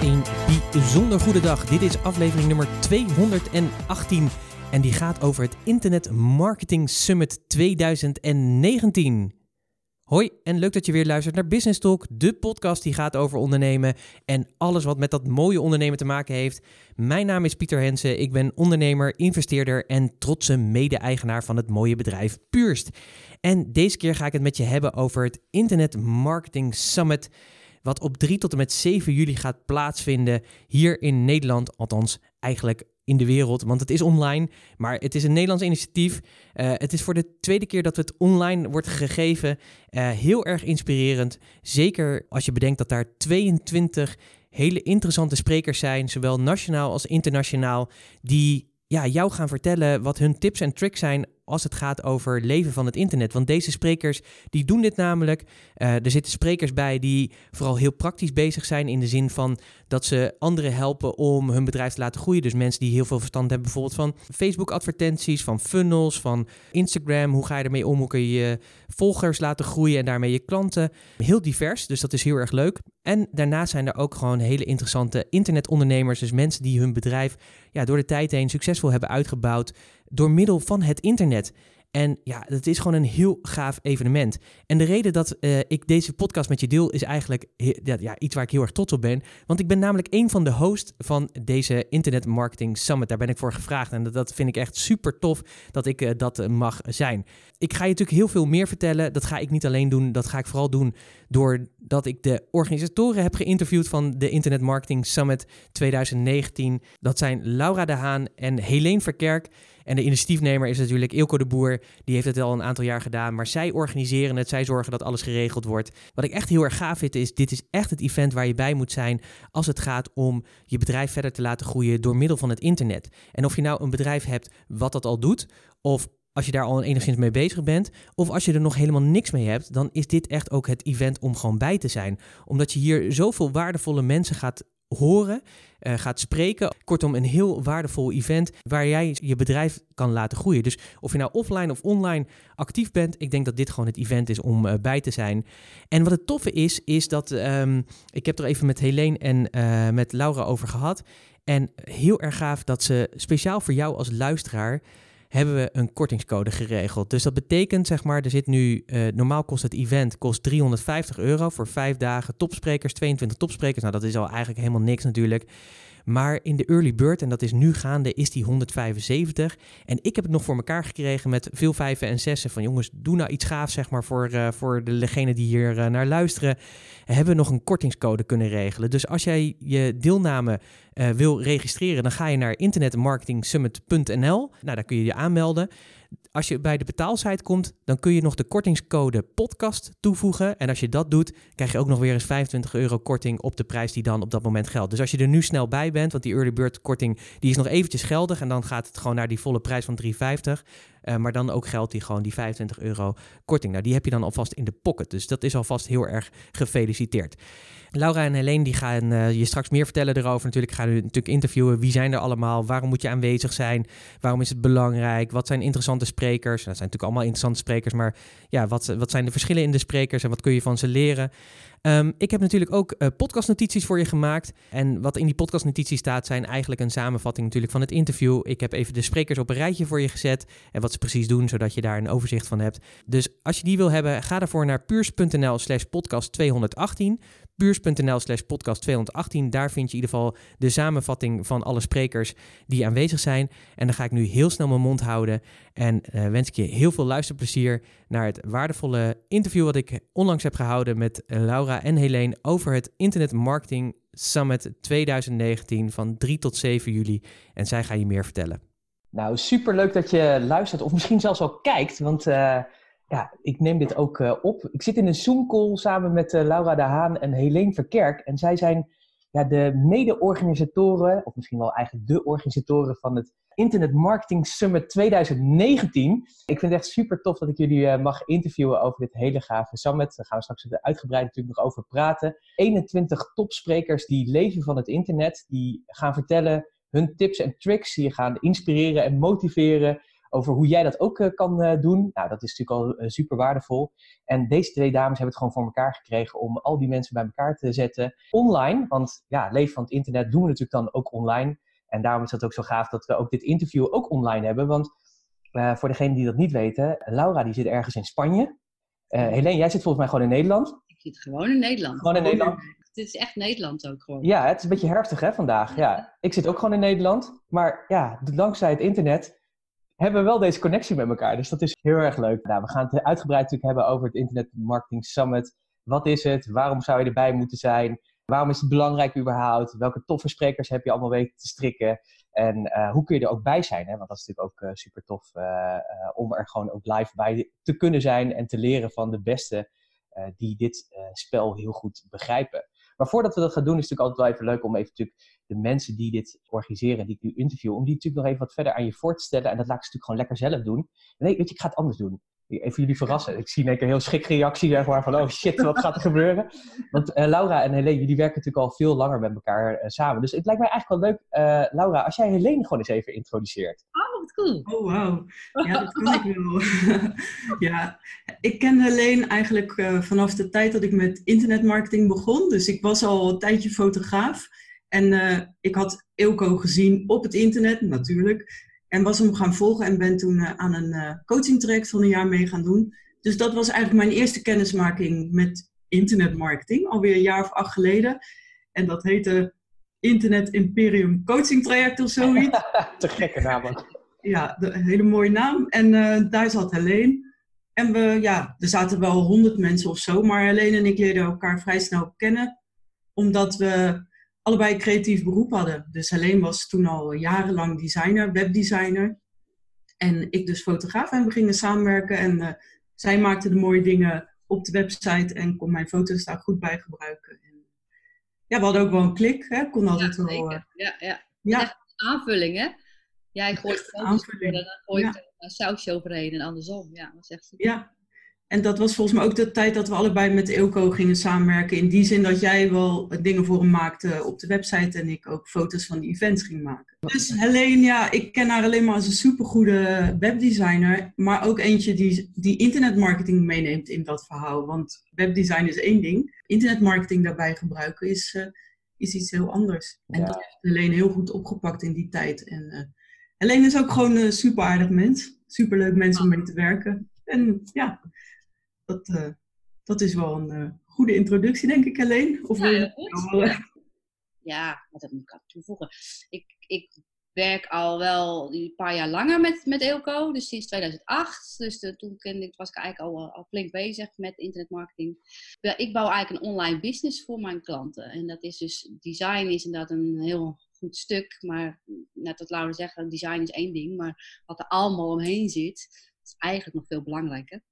Een bijzonder goede dag. Dit is aflevering nummer 218 en die gaat over het Internet Marketing Summit 2019. Hoi en leuk dat je weer luistert naar Business Talk, de podcast die gaat over ondernemen en alles wat met dat mooie ondernemen te maken heeft. Mijn naam is Pieter Hensen, ik ben ondernemer, investeerder en trotse mede-eigenaar van het mooie bedrijf Purst. En deze keer ga ik het met je hebben over het Internet Marketing Summit wat op 3 tot en met 7 juli gaat plaatsvinden hier in Nederland, althans eigenlijk in de wereld, want het is online, maar het is een Nederlands initiatief. Uh, het is voor de tweede keer dat het online wordt gegeven. Uh, heel erg inspirerend, zeker als je bedenkt dat daar 22 hele interessante sprekers zijn, zowel nationaal als internationaal, die ja, jou gaan vertellen wat hun tips en tricks zijn als het gaat over leven van het internet. Want deze sprekers die doen dit namelijk. Uh, er zitten sprekers bij die vooral heel praktisch bezig zijn in de zin van dat ze anderen helpen om hun bedrijf te laten groeien. Dus mensen die heel veel verstand hebben bijvoorbeeld van Facebook advertenties, van funnels, van Instagram. Hoe ga je ermee om? Hoe kun je je volgers laten groeien en daarmee je klanten? Heel divers, dus dat is heel erg leuk. En daarnaast zijn er ook gewoon hele interessante internetondernemers. Dus mensen die hun bedrijf ja, door de tijd heen succesvol hebben uitgebouwd door middel van het internet. En ja, het is gewoon een heel gaaf evenement. En de reden dat uh, ik deze podcast met je deel is eigenlijk ja, iets waar ik heel erg trots op ben. Want ik ben namelijk een van de hosts van deze Internet Marketing Summit. Daar ben ik voor gevraagd en dat, vind ik echt super tof dat ik uh, dat mag zijn. Ik ga je natuurlijk heel veel meer vertellen. Dat ga ik niet alleen doen. Dat ga ik vooral doen doordat ik de organisatoren heb geïnterviewd van de Internet Marketing Summit 2019. Dat zijn Laura de Haan en Helene Verkerk. En de initiatiefnemer is natuurlijk Ilko de Boer. Die heeft het al een aantal jaar gedaan. Maar zij organiseren het. Zij zorgen dat alles geregeld wordt. Wat ik echt heel erg gaaf vind is, dit is echt het event waar je bij moet zijn als het gaat om je bedrijf verder te laten groeien door middel van het internet. En of je nou een bedrijf hebt wat dat al doet, of als je daar al enigszins mee bezig bent, of als je er nog helemaal niks mee hebt, dan is dit echt ook het event om gewoon bij te zijn. Omdat je hier zoveel waardevolle mensen gaat horen, uh, gaat spreken. Kortom, een heel waardevol event waar jij je bedrijf kan laten groeien. Dus of je nou offline of online actief bent, ik denk dat dit gewoon het event is om uh, bij te zijn. En wat het toffe is, is dat um, ik heb er even met Helene en uh, met Laura over gehad. En heel erg gaaf dat ze speciaal voor jou als luisteraar hebben we een kortingscode geregeld. Dus dat betekent, zeg maar, er zit nu, uh, normaal kost het event kost 350 euro voor vijf dagen. Topsprekers, 22 topsprekers. Nou, dat is al eigenlijk helemaal niks natuurlijk. Maar in de early bird, en dat is nu gaande, is die 175. En ik heb het nog voor elkaar gekregen met veel vijven en zessen. Van jongens, doe nou iets gaafs, zeg maar, voor, uh, voor degenen die hier uh, naar luisteren. Hebben we nog een kortingscode kunnen regelen. Dus als jij je deelname uh, wil registreren, dan ga je naar internetmarketingsummit.nl. Nou, daar kun je je aanmelden. Als je bij de betaalsite komt, dan kun je nog de kortingscode podcast toevoegen. En als je dat doet, krijg je ook nog weer eens 25 euro korting op de prijs die dan op dat moment geldt. Dus als je er nu snel bij bent, want die early bird korting die is nog eventjes geldig en dan gaat het gewoon naar die volle prijs van 3,50. Uh, maar dan ook geldt die gewoon die 25 euro korting. Nou, die heb je dan alvast in de pocket. Dus dat is alvast heel erg gefeliciteerd. Laura en Helene die gaan uh, je straks meer vertellen erover. Natuurlijk gaan we natuurlijk interviewen. Wie zijn er allemaal? Waarom moet je aanwezig zijn? Waarom is het belangrijk? Wat zijn interessante sprekers? Dat zijn natuurlijk allemaal interessante sprekers. Maar ja, wat, wat zijn de verschillen in de sprekers en wat kun je van ze leren? Um, ik heb natuurlijk ook uh, podcastnotities voor je gemaakt. En wat in die podcastnotities staat, zijn eigenlijk een samenvatting natuurlijk van het interview. Ik heb even de sprekers op een rijtje voor je gezet en wat ze precies doen, zodat je daar een overzicht van hebt. Dus als je die wil hebben, ga daarvoor naar puurs.nl slash podcast 218 puurs.nl slash podcast 218. Daar vind je in ieder geval de samenvatting van alle sprekers die aanwezig zijn. En dan ga ik nu heel snel mijn mond houden en uh, wens ik je heel veel luisterplezier naar het waardevolle interview wat ik onlangs heb gehouden met Laura en Helene over het Internet Marketing Summit 2019 van 3 tot 7 juli. En zij gaan je meer vertellen. Nou, super leuk dat je luistert of misschien zelfs al kijkt, want... Uh ja, ik neem dit ook uh, op. Ik zit in een Zoom-call samen met uh, Laura de Haan en Helene Verkerk. En zij zijn ja, de mede-organisatoren, of misschien wel eigenlijk de organisatoren van het Internet Marketing Summit 2019. Ik vind het echt super tof dat ik jullie uh, mag interviewen over dit hele gave summit. Daar gaan we straks uitgebreid natuurlijk nog over praten. 21 topsprekers die leven van het internet, die gaan vertellen hun tips en tricks, die gaan inspireren en motiveren over hoe jij dat ook kan doen. Nou, dat is natuurlijk al super waardevol. En deze twee dames hebben het gewoon voor elkaar gekregen om al die mensen bij elkaar te zetten. Online, want ja, leven van het internet doen we natuurlijk dan ook online. En daarom is het ook zo gaaf dat we ook dit interview ook online hebben. Want voor degenen die dat niet weten, Laura die zit ergens in Spanje. Uh, Helene, jij zit volgens mij gewoon in Nederland. Ik zit gewoon in Nederland. Gewoon in Nederland. Het is echt Nederland ook gewoon. Ja, het is een beetje herfstig hè, vandaag. Ja. Ik zit ook gewoon in Nederland. Maar ja, dankzij het internet hebben we wel deze connectie met elkaar. Dus dat is heel erg leuk. Nou, we gaan het uitgebreid natuurlijk hebben over het Internet Marketing Summit. Wat is het? Waarom zou je erbij moeten zijn? Waarom is het belangrijk überhaupt? Welke toffe sprekers heb je allemaal weten te strikken? En uh, hoe kun je er ook bij zijn? Hè? Want dat is natuurlijk ook uh, super tof uh, om er gewoon ook live bij te kunnen zijn en te leren van de beste die dit spel heel goed begrijpen. Maar voordat we dat gaan doen, is het natuurlijk altijd wel even leuk om even natuurlijk de mensen die dit organiseren, die ik nu interview, om die natuurlijk nog even wat verder aan je voor te stellen. En dat laat ik natuurlijk gewoon lekker zelf doen. Nee, weet je, ik ga het anders doen even jullie verrassen. Ik zie in één keer een heel schik reactie, zeg maar, van oh shit, wat gaat er gebeuren? Want uh, Laura en Helene, jullie werken natuurlijk al veel langer met elkaar uh, samen. Dus het lijkt mij eigenlijk wel leuk, uh, Laura, als jij Helene gewoon eens even introduceert. Oh, wat cool. Oh, wauw. Ja, dat kan ik wel. ja, ik ken Helene eigenlijk vanaf de tijd dat ik met internetmarketing begon. Dus ik was al een tijdje fotograaf. En ik had Ilko gezien op het internet, natuurlijk. En was hem gaan volgen en ben toen uh, aan een uh, coaching traject van een jaar mee gaan doen. Dus dat was eigenlijk mijn eerste kennismaking met internetmarketing, alweer een jaar of acht geleden. En dat heette Internet Imperium Coaching Traject of zoiets. Te gekke naam. Ja, een hele mooie naam. En uh, daar zat Helene. En we, ja, er zaten wel honderd mensen of zo, maar Helene en ik leerden elkaar vrij snel kennen. Omdat we allebei creatief beroep hadden. Dus Helene was toen al jarenlang designer, webdesigner. En ik dus fotograaf. En we gingen samenwerken. En uh, zij maakte de mooie dingen op de website en kon mijn foto's daar goed bij gebruiken. En, ja, we hadden ook wel een klik. Hè? Kon altijd ja, wel. Uh, ja, ja. ja. aanvulling, hè? Jij gooit foto's en dan gooi je ja. een sausje overheen en andersom. Ja, wat zegt ze? Ja, en dat was volgens mij ook de tijd dat we allebei met Ilko gingen samenwerken. In die zin dat jij wel dingen voor hem maakte op de website en ik ook foto's van die events ging maken. Dus Helene, ja, ik ken haar alleen maar als een supergoede webdesigner. Maar ook eentje die, die internetmarketing meeneemt in dat verhaal. Want webdesign is één ding. Internetmarketing daarbij gebruiken is, uh, is iets heel anders. En dat heeft Helene heel goed opgepakt in die tijd. En uh, Helene is ook gewoon een super aardig mens. Super leuk mens om mee te werken. En ja, dat, uh, dat is wel een uh, goede introductie, denk ik alleen. Of ja, goed. ja, wat moet ik aan toevoegen? Ik, ik werk al wel een paar jaar langer met, met Eelco, dus sinds 2008. Dus de, toen kende ik, was ik eigenlijk al, al flink bezig met internetmarketing. Ja, ik bouw eigenlijk een online business voor mijn klanten. En dat is dus, design is inderdaad een heel goed stuk. Maar net wat Laura zegt, design is één ding. Maar wat er allemaal omheen zit, is eigenlijk nog veel belangrijker.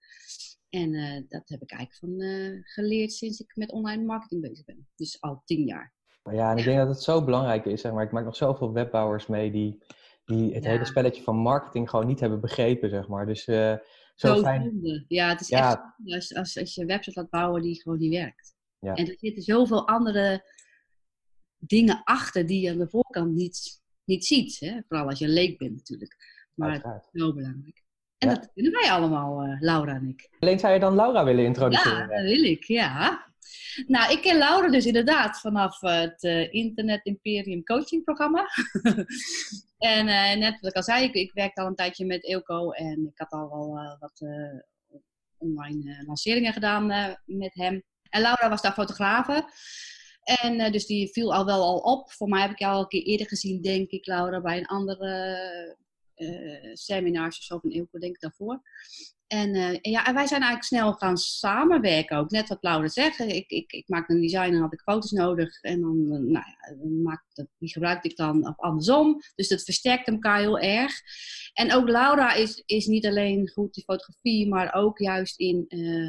En uh, dat heb ik eigenlijk van uh, geleerd sinds ik met online marketing bezig ben. Dus al tien jaar. Ja, en ik denk dat het zo belangrijk is. Zeg maar. Ik maak nog zoveel webbouwers mee die, die het ja. hele spelletje van marketing gewoon niet hebben begrepen. Zeg maar. Dus uh, zo, zo fijn. Zonde. Ja, het is ja. echt als, als, als je een website laat bouwen die gewoon niet werkt. Ja. En er zitten zoveel andere dingen achter die je aan de voorkant niet, niet ziet. Hè? Vooral als je leek bent natuurlijk. Maar het is zo belangrijk. En dat kunnen wij allemaal, uh, Laura en ik. Alleen zou je dan Laura willen introduceren? Ja, dat wil ik, ja. Nou, ik ken Laura dus inderdaad vanaf het uh, Internet Imperium Coaching Programma. en uh, net wat ik al zei, ik, ik werkte al een tijdje met Eelco en ik had al wel wat online lanceringen gedaan met hem. En Laura was daar fotografe. En dus die viel al wel al op. Voor mij heb ik jou al een keer eerder gezien, denk ik, Laura, bij een andere uh, seminars of zo van denk ik daarvoor. En, uh, en, ja, en wij zijn eigenlijk snel gaan samenwerken ook. Net wat Laura zegt. Ik, ik, ik maak een design en had ik foto's nodig. En dan, uh, nou ja, die gebruikte ik dan andersom. Dus dat versterkt elkaar heel erg. En ook Laura is, is niet alleen goed in fotografie, maar ook juist in,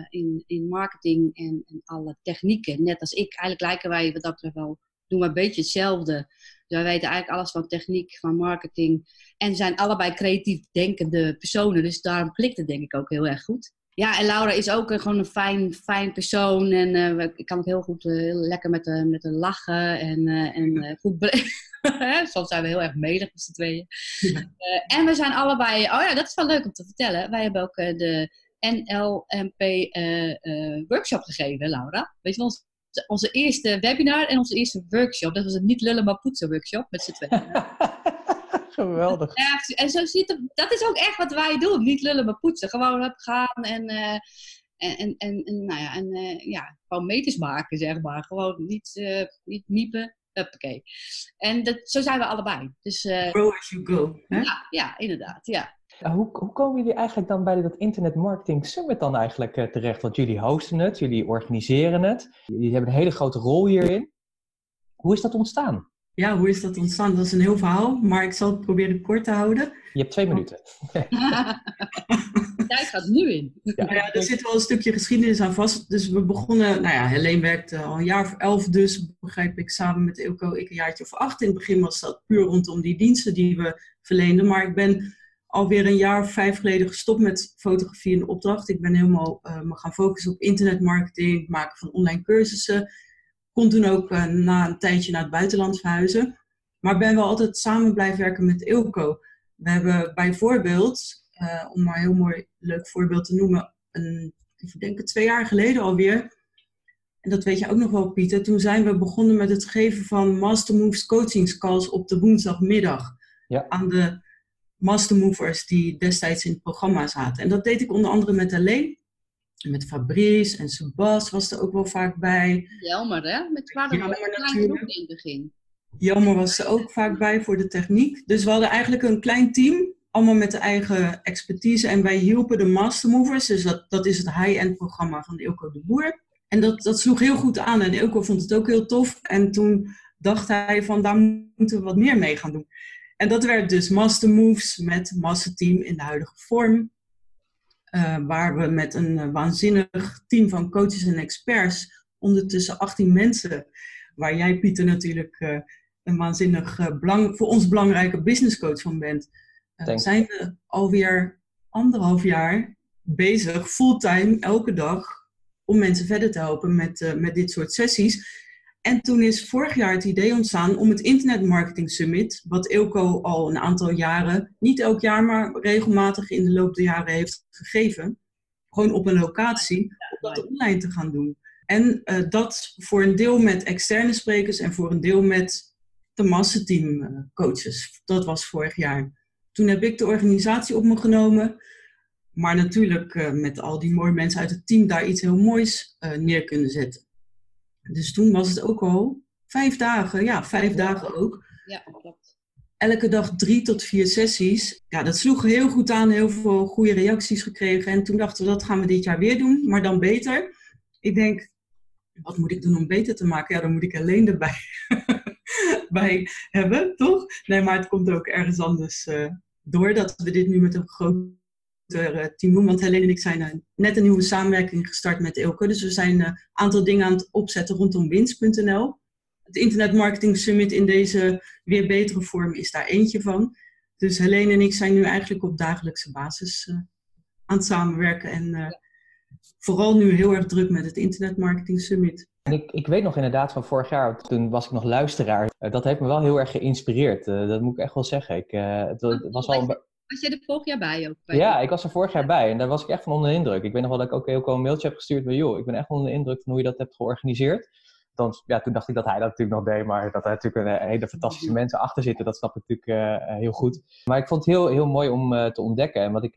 in, in marketing en, en alle technieken. Net als ik. Eigenlijk lijken wij wat dat wel, doen we een beetje hetzelfde. Wij weten eigenlijk alles van techniek, van marketing. En zijn allebei creatief denkende personen. Dus daarom klikt het denk ik ook heel erg goed. Ja, en Laura is ook gewoon een fijn, fijn persoon. En uh, ik kan ook heel goed, uh, heel lekker met de, met lachen. En, en goed, Soms zijn we heel erg medig met z'n tweeën. Eh, en we zijn allebei, oh ja, dat is wel leuk om te vertellen. Wij hebben ook de NLMP workshop gegeven, Laura. Weet je, ons, onze eerste webinar en onze eerste workshop. Dat was een niet lullen maar poetsen workshop met z'n tweeën. Geweldig. Ja, en zo ziet het, dat is ook echt wat wij doen. Niet lullen maar poetsen. Gewoon gaan en, en, en, en, en, nou ja, en ja, gewoon meters maken, zeg maar. Gewoon niet, niet niepen, Huppakee. En dat, zo zijn we allebei. Dus, uh, Grow as you go. Hè? Ja, ja, inderdaad. Ja. Hoe, hoe komen jullie eigenlijk dan bij dat Internet Marketing Summit dan eigenlijk uh, terecht? Want jullie hosten het, jullie organiseren het. Jullie hebben een hele grote rol hierin. Hoe is dat ontstaan? Ja, hoe is dat ontstaan? Dat is een heel verhaal, maar ik zal het proberen kort te houden. Je hebt twee minuten. tijd gaat nu in. Ja, nou ja, er zit wel een stukje geschiedenis aan vast. Dus we begonnen, nou ja, Helene werkte al een jaar of elf dus, begrijp ik, samen met Ilko, ik een jaartje of acht. In het begin was dat puur rondom die diensten die we verleenden. Maar ik ben alweer een jaar of vijf geleden gestopt met fotografie en opdracht. Ik ben helemaal uh, me gaan focussen op internetmarketing, het maken van online cursussen. Kon toen ook uh, na een tijdje naar het buitenland verhuizen. Maar ben wel altijd samen blijven werken met Ilko. We hebben bijvoorbeeld uh, om maar een heel mooi leuk voorbeeld te noemen, een, ik denk twee jaar geleden alweer. En dat weet je ook nog wel, Pieter. Toen zijn we begonnen met het geven van Master Moves coachingscalls op de woensdagmiddag. Ja. Aan de Master Movers die destijds in het programma zaten. En dat deed ik onder andere met Alleen. Met Fabrice en Sebas was er ook wel vaak bij. Jelmer, hè? Met Jelmer natuurlijk. in het begin. Jelmer was er ook vaak bij voor de techniek. Dus we hadden eigenlijk een klein team allemaal met de eigen expertise. En wij hielpen de mastermovers. Dus dat, dat is het high-end programma van Ilko de Boer. En dat, dat sloeg heel goed aan. En Ilko vond het ook heel tof. En toen dacht hij van, daar moeten we wat meer mee gaan doen. En dat werd dus Master Moves met Masterteam in de huidige vorm. Uh, waar we met een waanzinnig team van coaches en experts, ondertussen 18 mensen, waar jij Pieter natuurlijk uh, een waanzinnig belang, voor ons belangrijke businesscoach van bent, zijn we alweer anderhalf jaar bezig, fulltime, elke dag, om mensen verder te helpen met, met dit soort sessies. En toen is vorig jaar het idee ontstaan om het Internet Marketing Summit, wat Ilko al een aantal jaren, niet elk jaar, maar regelmatig in de loop der jaren heeft gegeven, gewoon op een locatie, om online te gaan doen. En uh, dat voor een deel met externe sprekers en voor een deel met de massateam coaches. Dat was vorig jaar. Toen heb ik de organisatie op me genomen. Maar natuurlijk uh, met al die mooie mensen uit het team daar iets heel moois neer kunnen zetten. Dus toen was het ook al vijf dagen. Ja, vijf dagen ook. Ja, klopt. Elke dag drie tot vier sessies. Ja, dat sloeg heel goed aan. Heel veel goede reacties gekregen. En toen dachten we, dat gaan we dit jaar weer doen. Maar dan beter. Ik denk, wat moet ik doen om beter te maken? Ja, dan moet ik alleen erbij bij hebben, toch? Nee, maar het komt ook ergens anders uh, door dat we dit nu met een groter team doen. Want Helene en ik zijn uh, net een nieuwe samenwerking gestart met Elke. Dus we zijn een uh, aantal dingen aan het opzetten rondom winst.nl. Het Internet Marketing Summit in deze weer betere vorm is daar eentje van. Dus Helene en ik zijn nu eigenlijk op dagelijkse basis aan het samenwerken. En vooral nu heel erg druk met het Internet Marketing Summit. Ik, ik weet nog inderdaad van vorig jaar, toen was ik nog luisteraar. Dat heeft me wel heel erg geïnspireerd. Dat moet ik echt wel zeggen. Ik, het, het, was al was je er vorig jaar bij ook? Bij ja, ik was er vorig jaar bij en daar was ik echt van onder de indruk. Ik weet nog wel dat ik ook heel een mailtje heb gestuurd van joh, ik ben echt onder de indruk van hoe je dat hebt georganiseerd. Dan, ja, toen dacht ik dat hij dat natuurlijk nog deed, maar dat er natuurlijk een, hele fantastische mensen achter zitten, dat snap ik natuurlijk heel goed. Maar ik vond het heel, heel mooi om te ontdekken. En wat ik,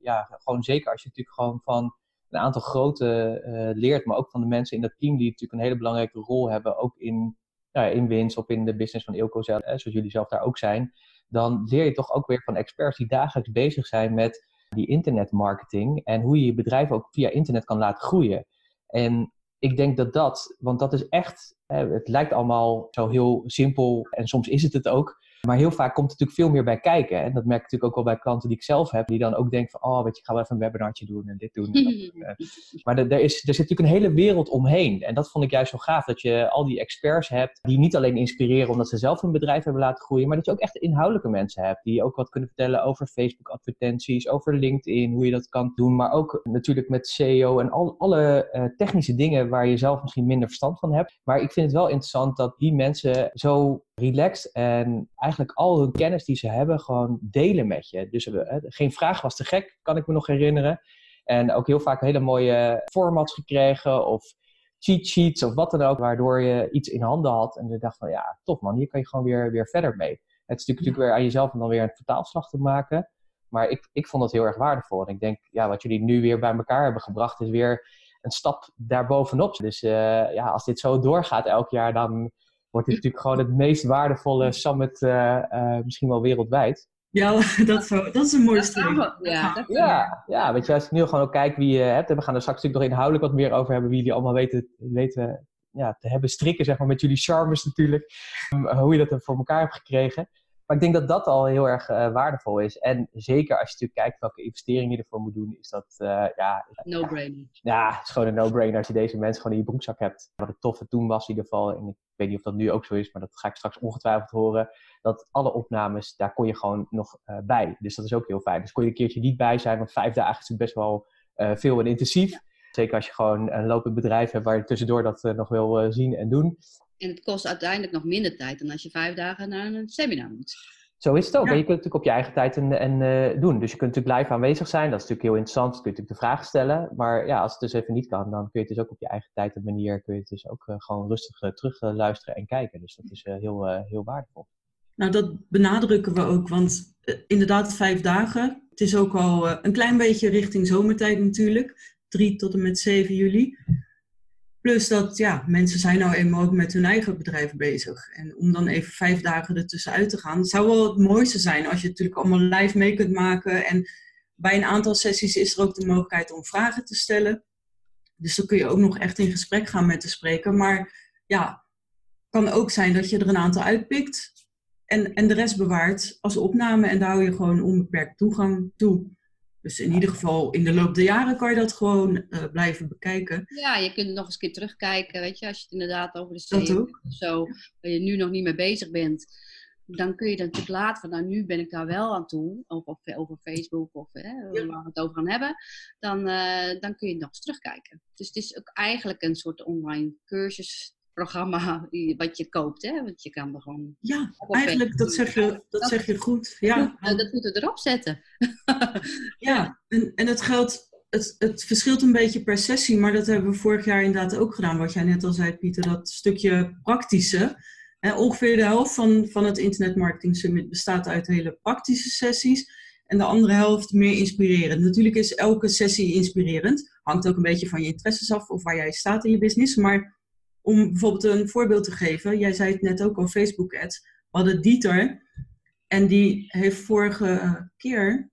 ja, gewoon zeker als je natuurlijk gewoon van een aantal grote leert, maar ook van de mensen in dat team die natuurlijk een hele belangrijke rol hebben, ook in, ja, in winst of in de business van Ilko zelf, zoals jullie zelf daar ook zijn, dan leer je toch ook weer van experts die dagelijks bezig zijn met die internetmarketing en hoe je je bedrijf ook via internet kan laten groeien. En ik denk dat dat, want dat is echt, het lijkt allemaal zo heel simpel en soms is het het ook. Maar heel vaak komt er natuurlijk veel meer bij kijken. En dat merk ik natuurlijk ook wel bij klanten die ik zelf heb, die dan ook denken van, oh weet je, ik ga wel even een webinartje doen en dit doen. En dat, maar er, is, er zit natuurlijk een hele wereld omheen. En dat vond ik juist zo gaaf, dat je al die experts hebt die niet alleen inspireren omdat ze zelf hun bedrijf hebben laten groeien, maar dat je ook echt inhoudelijke mensen hebt die ook wat kunnen vertellen over Facebook advertenties, over LinkedIn, hoe je dat kan doen. Maar ook natuurlijk met SEO en al, alle uh, technische dingen waar je zelf misschien minder verstand van hebt. Maar ik vind het wel interessant dat die mensen zo relaxed en eigenlijk al hun kennis die ze hebben gewoon delen met je. Dus uh, geen vraag was te gek, kan ik me nog herinneren. En ook heel vaak hele mooie formats gekregen of cheat sheets of wat dan ook, waardoor je iets in handen had en je dacht van ja, tof man, hier kan je gewoon weer, weer verder mee. Het is natuurlijk, weer aan jezelf om dan weer een vertaalslag te maken. Maar ik, ik vond dat heel erg waardevol. En ik denk, ja, wat jullie nu weer bij elkaar hebben gebracht, is weer een stap daarbovenop. Dus uh, ja, als dit zo doorgaat elk jaar, dan wordt dit natuurlijk gewoon het meest waardevolle summit uh, uh, misschien wel wereldwijd. Ja, dat, zo, dat is een mooie streep. Ja, ja, ja, weet je, als ik nu gewoon ook kijk wie je hebt, en we gaan er straks natuurlijk nog inhoudelijk wat meer over hebben, wie jullie allemaal weten, weten ja, te hebben strikken, zeg maar, met jullie charmes natuurlijk, hoe je dat voor elkaar hebt gekregen. Maar ik denk dat dat al heel erg uh, waardevol is. En zeker als je natuurlijk kijkt welke investeringen je ervoor moet doen, is dat uh, ja... No-brainer. Ja, het is gewoon een no-brainer als je deze mensen gewoon in je broekzak hebt. Wat het toffe toen was in ieder geval, en ik weet niet of dat nu ook zo is, maar dat ga ik straks ongetwijfeld horen, dat alle opnames, daar kon je gewoon nog uh, bij. Dus dat is ook heel fijn. Dus kon je een keertje niet bij zijn, want vijf dagen is het best wel veel en intensief. Zeker als je gewoon een lopend bedrijf hebt waar je tussendoor dat nog wil zien en doen. En het kost uiteindelijk nog minder tijd dan als je vijf dagen naar een seminar moet. Zo is het ook. Ja. En je kunt het natuurlijk op je eigen tijd en, en uh, doen. Dus je kunt natuurlijk live aanwezig zijn. Dat is natuurlijk heel interessant. Dan kun je natuurlijk de vragen stellen. Maar ja, als het dus even niet kan, dan kun je het dus ook op je eigen tijd en manier kun je het dus ook uh, gewoon rustig uh, terug luisteren en kijken. Dus dat is heel, heel waardevol. Nou, dat benadrukken we ook. Want inderdaad, vijf dagen. Het is ook al een klein beetje richting zomertijd natuurlijk. 3 tot en met 7 juli. Plus dat ja, mensen zijn nou eenmaal ook met hun eigen bedrijf bezig. En om dan even vijf dagen ertussenuit te gaan, zou wel het mooiste zijn als je natuurlijk allemaal live mee kunt maken. En bij een aantal sessies is er ook de mogelijkheid om vragen te stellen. Dus dan kun je ook nog echt in gesprek gaan met de spreker. Maar ja, kan ook zijn dat je er een aantal uitpikt en, en de rest bewaart als opname. En daar hou je gewoon onbeperkt toegang toe. Dus in ieder geval in de loop der jaren kan je dat gewoon uh, blijven bekijken. Ja, je kunt nog eens een keer terugkijken, weet je, als je het inderdaad over de serie zo, waar je nu nog niet mee bezig bent. Dan kun je dat natuurlijk later van, nou nu ben ik daar wel aan toe, of, of over Facebook of hè, ja. waar we het over gaan hebben. Dan, uh, dan kun je nog eens terugkijken. Dus het is ook eigenlijk een soort online cursus programma wat je koopt, hè? Want je kan er gewoon. Ja, eigenlijk, dat zeg, je, dat, dat zeg je goed. Ja. Dat, dat moeten we erop zetten. ja, en, en het geldt. Het, het verschilt een beetje per sessie, maar dat hebben we vorig jaar inderdaad ook gedaan. Wat jij net al zei, Pieter, dat stukje praktische. Hè, ongeveer de helft van, van het Internet Marketing Summit bestaat uit hele praktische sessies. En de andere helft meer inspirerend. Natuurlijk is elke sessie inspirerend. Hangt ook een beetje van je interesses af of waar jij staat in je business. Maar om bijvoorbeeld een voorbeeld te geven, jij zei het net ook al, Facebook ads. We hadden Dieter en die heeft vorige keer,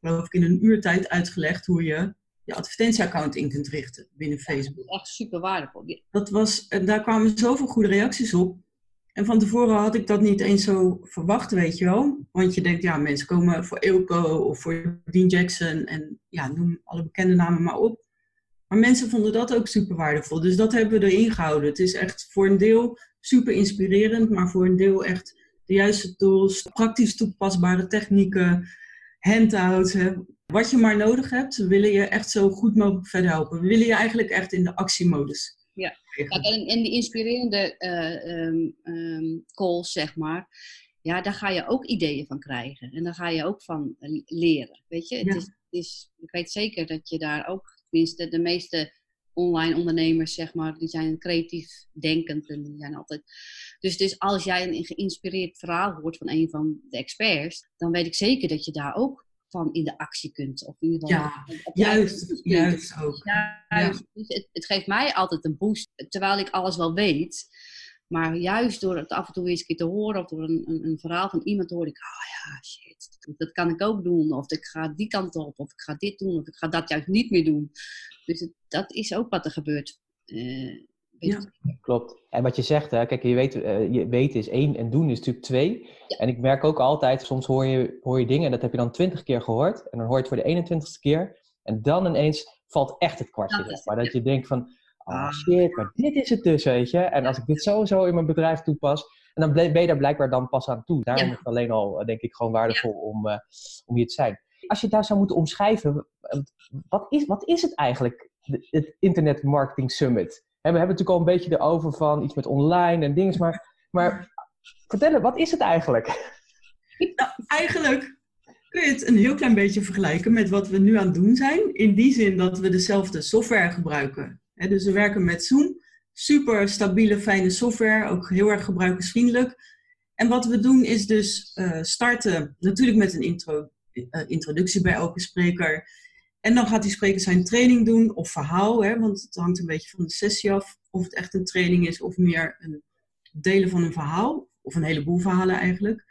geloof ik in een uurtijd uitgelegd hoe je je advertentieaccount in kunt richten binnen Facebook. echt super waardevol. Dat was, en daar kwamen zoveel goede reacties op. En van tevoren had ik dat niet eens zo verwacht, weet je wel. Want je denkt, ja, mensen komen voor Ilko of voor Dean Jackson en ja, noem alle bekende namen maar op. Maar mensen vonden dat ook super waardevol. Dus dat hebben we erin gehouden. Het is echt voor een deel super inspirerend, maar voor een deel echt de juiste tools, praktisch toepasbare technieken, handouts. Hè. Wat je maar nodig hebt, we willen je echt zo goed mogelijk verder helpen. We willen je eigenlijk echt in de actiemodus. Ja, en, en die inspirerende uh, um, um, calls, zeg maar, ja, daar ga je ook ideeën van krijgen. En daar ga je ook van leren. Weet je, het is, het is, ik weet zeker dat je daar ook tenminste de meeste online ondernemers, zeg maar, die zijn creatief denkend en die zijn altijd. Dus, dus als jij een geïnspireerd verhaal hoort van een van de experts, dan weet ik zeker dat je daar ook van in de actie kunt. Of in ieder geval ja, juist, juist ook. Ja. Dus het, het, geeft mij altijd een boost, terwijl ik alles wel weet. Maar juist door het af en toe eens een keer te horen of door een, een, een verhaal van iemand hoor ik, oh ja, shit, dat kan ik ook doen. Of ik ga die kant op, of ik ga dit doen, of ik ga dat juist niet meer doen. Dus het, dat is ook wat er gebeurt. Uh, ja. Klopt. En wat je zegt, hè, kijk, je weet, uh, je weten is één en doen is natuurlijk twee. Ja. En ik merk ook altijd, soms hoor je, hoor je dingen en dat heb je dan twintig keer gehoord. En dan hoor je het voor de 21ste keer. En dan ineens valt echt het kwartje. Dat, maar dat je denkt van, oh, shit, maar dit is het dus, weet je. En als ik dit sowieso in mijn bedrijf toepas, en dan ben je daar blijkbaar dan pas aan toe. Daarom is het alleen al, eh, denk ik, gewoon waardevol om, uh, om hier te zijn. Als je het daar zou moeten omschrijven, wat is, wat is het eigenlijk, het Internet Marketing Summit? we hebben natuurlijk al een beetje erover van iets met online en dingen, maar, maar Vertel, wat is het eigenlijk? Nou, eigenlijk kun je het een heel klein beetje vergelijken met wat we nu aan het doen zijn. In die zin dat we dezelfde software gebruiken. Dus we werken met Zoom. Super stabiele, fijne software. Ook heel erg gebruikersvriendelijk. En wat we doen is dus uh, starten natuurlijk met een intro, uh, introductie bij elke spreker. En dan gaat die spreker zijn training doen of verhaal. Hè, want het hangt een beetje van de sessie af. Of het echt een training is of meer een delen van een verhaal. Of een heleboel verhalen eigenlijk.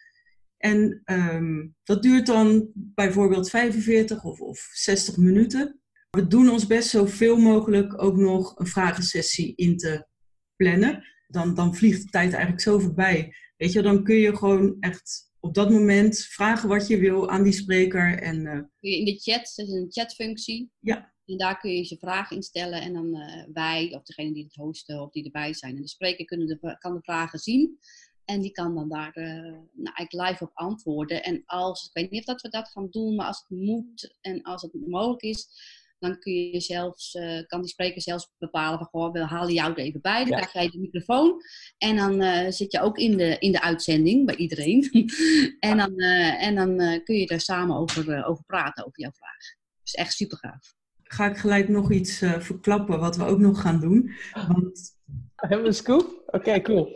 En um, dat duurt dan bijvoorbeeld 45 of, of 60 minuten. We doen ons best zoveel mogelijk ook nog een vragensessie in te plannen. Dan, dan vliegt de tijd eigenlijk zo voorbij. Weet je, dan kun je gewoon echt op dat moment vragen wat je wil aan die spreker. En, uh, in de chat, dat is een chatfunctie. Ja. En daar kun je je vragen instellen en dan uh, wij, of degene die het hosten of die erbij zijn. En de spreker kunnen de, kan de vragen zien. En die kan dan daar uh, nou, eigenlijk live op antwoorden. En als, ik weet niet of dat we dat gaan doen, maar als het moet en als het mogelijk is, dan kun je zelfs, uh, kan die spreker zelfs bepalen van, goh, we halen jou er even bij. Dan ja. krijg jij de microfoon. En dan uh, zit je ook in de, in de uitzending bij iedereen. en dan, uh, en dan kun je daar samen over, over praten, over jouw vraag. Dat is echt super gaaf. Ga ik gelijk nog iets verklappen wat we ook nog gaan doen. Want... Hebben we een scoop? Oké, okay, cool.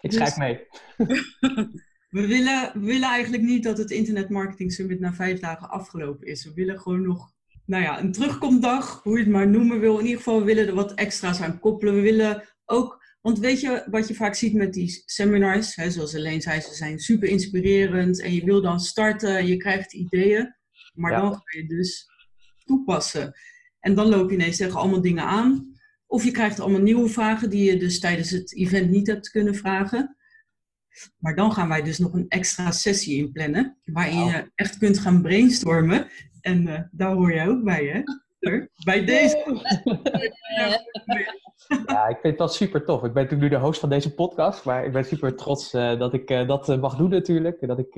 Ik schrijf dus... mee. we, willen, we willen eigenlijk niet dat het Internet Marketing Summit na vijf dagen afgelopen is. We willen gewoon nog nou ja, een terugkomdag, hoe je het maar noemen wil. In ieder geval, we willen er wat extra's aan koppelen. We willen ook, want weet je wat je vaak ziet met die seminars, hè, zoals Alleen zei, ze zijn super inspirerend en je wil dan starten en je krijgt ideeën, maar ja. dan ga je dus toepassen. En dan loop je ineens tegen allemaal dingen aan. Of je krijgt allemaal nieuwe vragen die je dus tijdens het event niet hebt kunnen vragen. Maar dan gaan wij dus nog een extra sessie inplannen, waarin je echt kunt gaan brainstormen. En uh, daar hoor je ook bij, hè? Bij deze. Ja, ik vind het wel super tof. Ik ben natuurlijk nu de host van deze podcast, maar ik ben super trots uh, dat ik uh, dat mag doen natuurlijk. Dat ik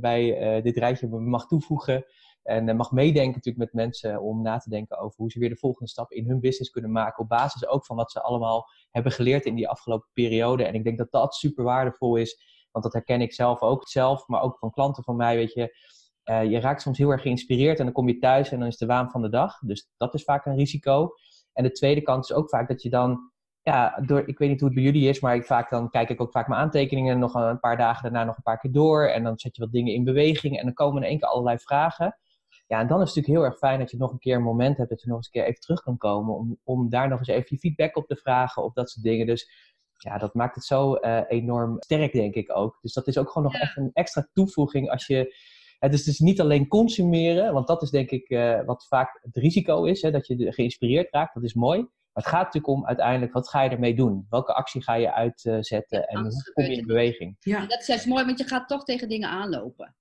bij dit rijtje mag toevoegen. En mag meedenken natuurlijk met mensen om na te denken over hoe ze weer de volgende stap in hun business kunnen maken. Op basis ook van wat ze allemaal hebben geleerd in die afgelopen periode. En ik denk dat dat super waardevol is. Want dat herken ik zelf ook zelf, maar ook van klanten van mij. Weet je, uh, je raakt soms heel erg geïnspireerd en dan kom je thuis en dan is de waan van de dag. Dus dat is vaak een risico. En de tweede kant is ook vaak dat je dan, ja, door, ik weet niet hoe het bij jullie is, maar ik vaak, dan kijk ik ook vaak mijn aantekeningen nog een paar dagen daarna nog een paar keer door. En dan zet je wat dingen in beweging en dan komen in één keer allerlei vragen. Ja, en dan is het natuurlijk heel erg fijn dat je nog een keer een moment hebt dat je nog eens een keer even terug kan komen om, om daar nog eens even je feedback op te vragen of dat soort dingen. Dus ja, dat maakt het zo uh, enorm sterk, denk ik ook. Dus dat is ook gewoon nog echt een extra toevoeging als je het is dus niet alleen consumeren, want dat is denk ik uh, wat vaak het risico is, hè, dat je geïnspireerd raakt. Dat is mooi. Maar het gaat natuurlijk om uiteindelijk, wat ga je ermee doen? Welke actie ga je uitzetten uh, en hoe kom je in beweging? Ja. Dat is juist mooi, want je gaat toch tegen dingen aanlopen.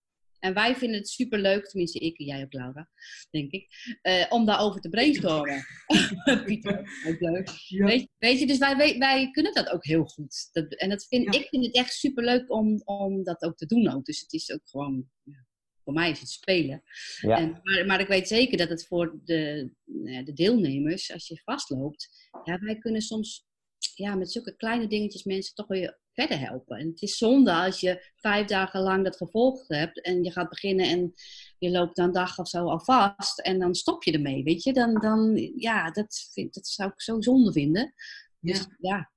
En wij vinden het super leuk, tenminste ik en jij ook, Laura, denk ik, uh, om daarover te brainstormen. Pieter, ook leuk. Ja. Weet, weet, je, dus wij, wij, wij, kunnen dat ook heel goed. Dat, en dat vind, ja. ik vind het echt super leuk om, om dat ook te doen ook. Dus het is ook gewoon voor mij is het spelen. Ja. En, maar, maar, ik weet zeker dat het voor de, de deelnemers, als je vastloopt, ja, wij kunnen soms ja, met zulke kleine dingetjes mensen toch weer verder helpen. En het is zonde als je vijf dagen lang dat gevolgd hebt en je gaat beginnen en je loopt dan een dag of zo al vast en dan stop je ermee, weet je. Dan, dan ja, dat, vind, dat zou ik zo zonde vinden. Dus ja, ja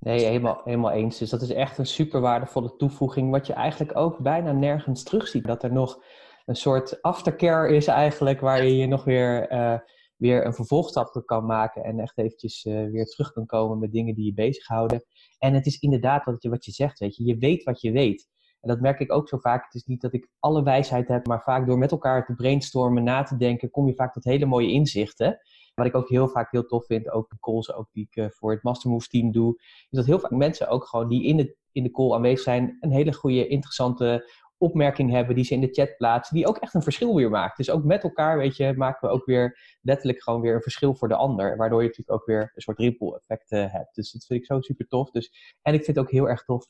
Nee, helemaal, helemaal eens. Dus dat is echt een super waardevolle toevoeging, wat je eigenlijk ook bijna nergens terugziet. Dat er nog een soort aftercare is eigenlijk, waar je je nog weer, uh, weer een vervolgstap kan maken en echt eventjes uh, weer terug kan komen met dingen die je bezighouden. En het is inderdaad wat je, wat je zegt, weet je, je weet wat je weet. En dat merk ik ook zo vaak. Het is niet dat ik alle wijsheid heb, maar vaak door met elkaar te brainstormen, na te denken, kom je vaak tot hele mooie inzichten. Wat ik ook heel vaak heel tof vind, ook de calls ook die ik uh, voor het Mastermove team doe, is dat heel vaak mensen ook gewoon die in de, in de call aanwezig zijn, een hele goede, interessante opmerking hebben die ze in de chat plaatsen, die ook echt een verschil weer maakt. Dus ook met elkaar, weet je, maken we ook weer letterlijk gewoon weer een verschil voor de ander. Waardoor je natuurlijk ook weer een soort ripple effect uh, hebt. Dus dat vind ik zo super tof. Dus, en ik vind het ook heel erg tof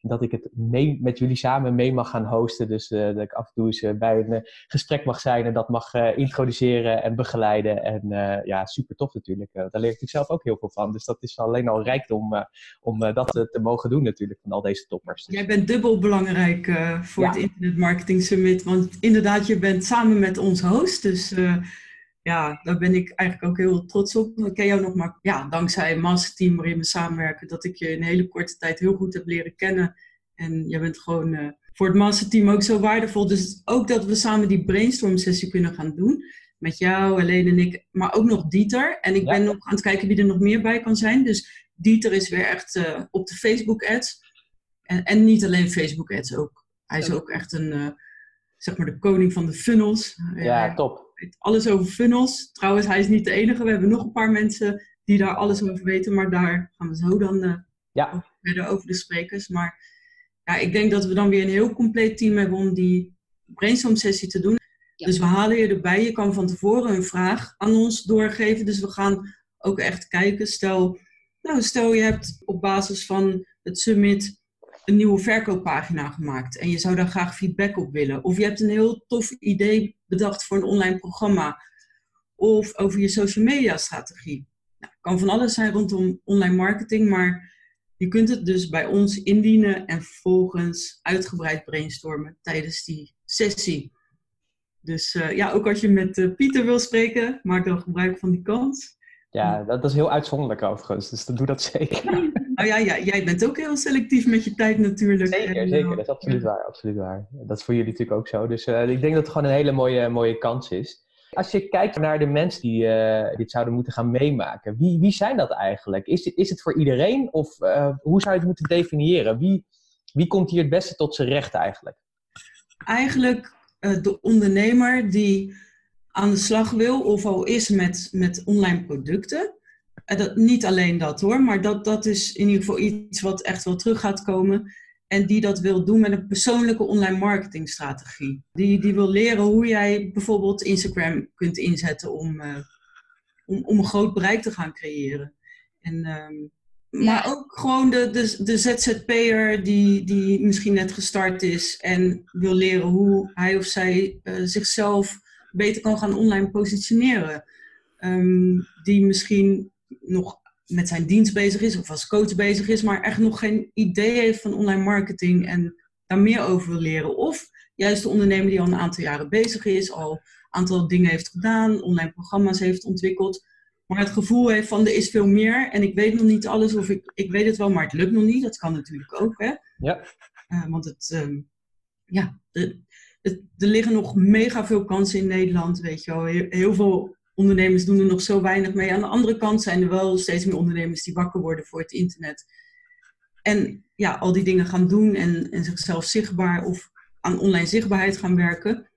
dat ik het mee, met jullie samen mee mag gaan hosten. Dus dat ik af en toe eens bij een gesprek mag zijn en dat mag introduceren en begeleiden. En ja, super tof natuurlijk. daar leer ik zelf ook heel veel van. Dus dat is alleen al rijkdom om dat te mogen doen natuurlijk van al deze toppers. Jij bent dubbel belangrijk voor het Internet Marketing Summit. Want inderdaad, je bent samen met ons host. Dus ja, daar ben ik eigenlijk ook heel trots op. Ik ken jou nog maar ja, dankzij een masterteam waarin we samenwerken, dat ik je in een hele korte tijd heel goed heb leren kennen. En jij bent gewoon uh, voor het masterteam ook zo waardevol. Dus ook dat we samen die brainstorm sessie kunnen gaan doen. Met jou, Helene en ik, maar ook nog Dieter. En ik ben nog aan het kijken wie er nog meer bij kan zijn. Dus Dieter is weer echt uh, op de Facebook ads. En, en niet alleen Facebook ads ook. Hij is ook echt een, uh, zeg maar de koning van de funnels. Ja, top weet alles over funnels. Trouwens, hij is niet de enige. We hebben nog een paar mensen die daar alles over weten. Maar daar gaan we zo dan uh, ja. verder over de sprekers. Maar ja, ik denk dat we dan weer een heel compleet team hebben om die brainstorm sessie te doen. Dus we halen je erbij. Je kan van tevoren een vraag aan ons doorgeven. Dus we gaan ook echt kijken. Stel, nou, stel je hebt op basis van het summit een nieuwe verkooppagina gemaakt en je zou daar graag feedback op willen. Of je hebt een heel tof idee bedacht voor een online programma. Of over je social media strategie. Nou, kan van alles zijn rondom online marketing, maar je kunt het dus bij ons indienen en vervolgens uitgebreid brainstormen tijdens die sessie. Dus uh, ja, ook als je met uh, Pieter wil spreken, maak dan gebruik van die kans. Ja, dat, dat, is heel uitzonderlijk overigens, dus doe dat zeker. Nou ja, ja, jij bent ook heel selectief met je tijd natuurlijk. Zeker, zeker. Dat is absoluut waar, absoluut waar. Dat is voor jullie natuurlijk ook zo. Dus uh, ik denk dat het gewoon een hele mooie, mooie kans is. Als je kijkt naar de mensen die uh, dit zouden moeten gaan meemaken, wie, wie zijn dat eigenlijk? Is, is het voor iedereen of uh, hoe zou je het moeten definiëren? Wie, wie komt hier het beste tot zijn recht eigenlijk? Eigenlijk de ondernemer die aan de slag wil of al is met, met online producten. En dat, niet alleen dat hoor, maar dat, dat is in ieder geval iets wat echt wel terug gaat komen. En die dat wil doen met een persoonlijke online marketingstrategie. Die, die wil leren hoe jij bijvoorbeeld Instagram kunt inzetten om, uh, om, om een groot bereik te gaan creëren. En, um, Maar ook gewoon de, de, de ZZP'er die, die misschien net gestart is en wil leren hoe hij of zij uh, zichzelf beter kan gaan online positioneren. Um, die misschien nog met zijn dienst bezig is of als coach bezig is, maar echt nog geen idee heeft van online marketing en daar meer over wil leren. Of juist de ondernemer die al een aantal jaren bezig is, al een aantal dingen heeft gedaan, online programma's heeft ontwikkeld, maar het gevoel heeft van er is veel meer en ik weet nog niet alles of ik, ik weet het wel, maar het lukt nog niet. Dat kan natuurlijk ook, hè? Ja. Uh, want het, um, ja, de, het, er liggen nog mega veel kansen in Nederland, weet je wel. Heel, heel veel ondernemers doen er nog zo weinig mee. Aan de andere kant zijn er wel steeds meer ondernemers die wakker worden voor het internet. En ja, al die dingen gaan doen en, en zichzelf zichtbaar of aan online zichtbaarheid gaan werken.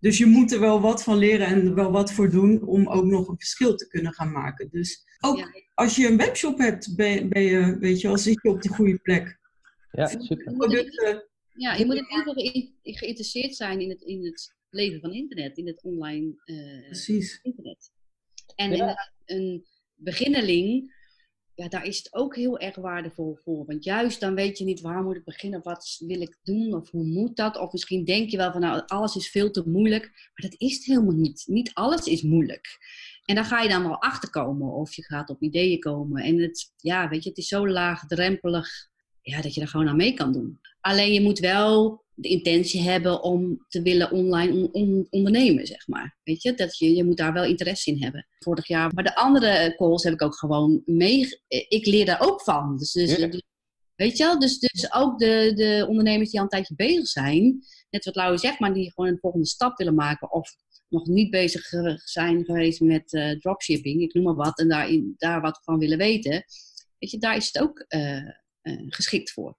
Dus je moet er wel wat van leren en er wel wat voor doen om ook nog een verschil te kunnen gaan maken. Dus ook als je een webshop hebt, ben, ben je, weet je wel, zit je op de goede plek. Ja, super. Ja, je moet in ieder geval geïnteresseerd zijn in het, in het leven van internet, in het online uh, internet. En ja. een beginneling, ja, daar is het ook heel erg waardevol voor. Want juist dan weet je niet waar moet ik beginnen, wat wil ik doen of hoe moet dat. Of misschien denk je wel van nou, alles is veel te moeilijk. Maar dat is het helemaal niet. Niet alles is moeilijk. En daar ga je dan wel achter komen of je gaat op ideeën komen. En het, ja, weet je, het is zo laagdrempelig ja, dat je er gewoon aan mee kan doen. Alleen je moet wel de intentie hebben om te willen online ondernemen, zeg maar. Weet je, dat je, je moet daar wel interesse in hebben. Vorig jaar. Maar de andere calls heb ik ook gewoon mee. Ik leer daar ook van. Dus, dus, weet je wel, dus, dus ook de, de ondernemers die al een tijdje bezig zijn, net wat Lauwe zegt, maar die gewoon een volgende stap willen maken of nog niet bezig zijn geweest met uh, dropshipping, ik noem maar wat, en daar, daar wat van willen weten. Weet je, daar is het ook uh, uh, geschikt voor.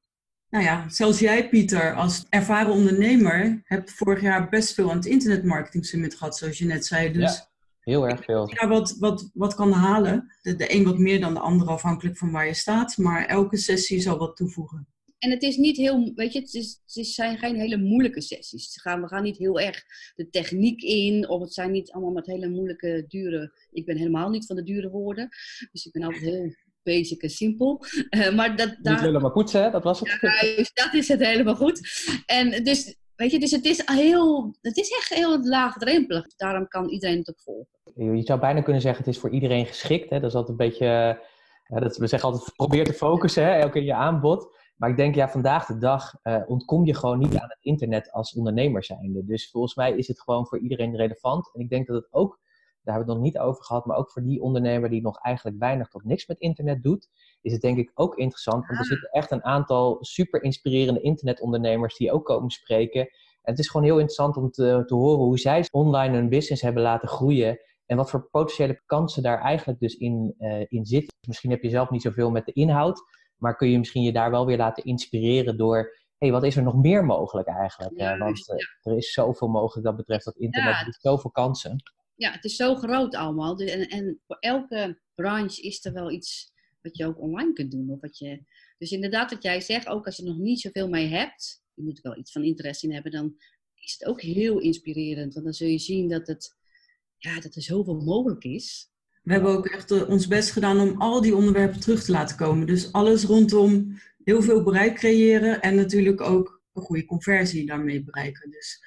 Nou ja, zelfs jij, Pieter, als ervaren ondernemer, hebt vorig jaar best veel aan het Internet Marketing Summit gehad, zoals je net zei. Dus ja, heel erg veel. Ja, wat, wat, wat kan halen. De, de een wat meer dan de ander, afhankelijk van waar je staat. Maar elke sessie zal wat toevoegen. En het is niet heel, weet je, het, is, het zijn geen hele moeilijke sessies. We gaan, we gaan niet heel erg de techniek in, of het zijn niet allemaal met hele moeilijke, dure. Ik ben helemaal niet van de dure woorden. Dus ik ben altijd heel basic en simpel. maar dat, daar... Niet maar poetsen, hè? dat was het. Ja, dat is het helemaal goed. En dus, weet je, dus het is, heel, het is echt heel laagdrempelig. Daarom kan iedereen het ook volgen. Je zou bijna kunnen zeggen, het is voor iedereen geschikt. Hè? Dat is altijd een beetje, dat, we zeggen altijd, probeer te focussen, hè? elke in je aanbod. Maar ik denk, ja, vandaag de dag uh, ontkom je gewoon niet aan het internet als ondernemer zijnde. Dus volgens mij is het gewoon voor iedereen relevant. En ik denk dat het ook, daar hebben we het nog niet over gehad, maar ook voor die ondernemer die nog eigenlijk weinig tot niks met internet doet, is het denk ik ook interessant. Want er zitten echt een aantal super inspirerende internetondernemers die ook komen spreken. En het is gewoon heel interessant om te, te horen hoe zij online hun business hebben laten groeien. En wat voor potentiële kansen daar eigenlijk dus in, uh, in zitten. Misschien heb je zelf niet zoveel met de inhoud. Maar kun je misschien je daar wel weer laten inspireren door, hé, hey, wat is er nog meer mogelijk eigenlijk? Ja, Want eh, er is zoveel mogelijk dat betreft dat internet, ja, biedt zoveel kansen. Ja, het is zo groot allemaal. En, en voor elke branche is er wel iets wat je ook online kunt doen. Of wat je, dus inderdaad, wat jij zegt, ook als je nog niet zoveel mee hebt, je moet er wel iets van interesse in hebben, dan is het ook heel inspirerend. Want dan zul je zien dat, het, ja, dat er zoveel mogelijk is. We hebben ook echt eh, ons best gedaan om al die onderwerpen terug te laten komen. Dus alles rondom heel veel bereik creëren en natuurlijk ook een goede conversie daarmee bereiken. Dus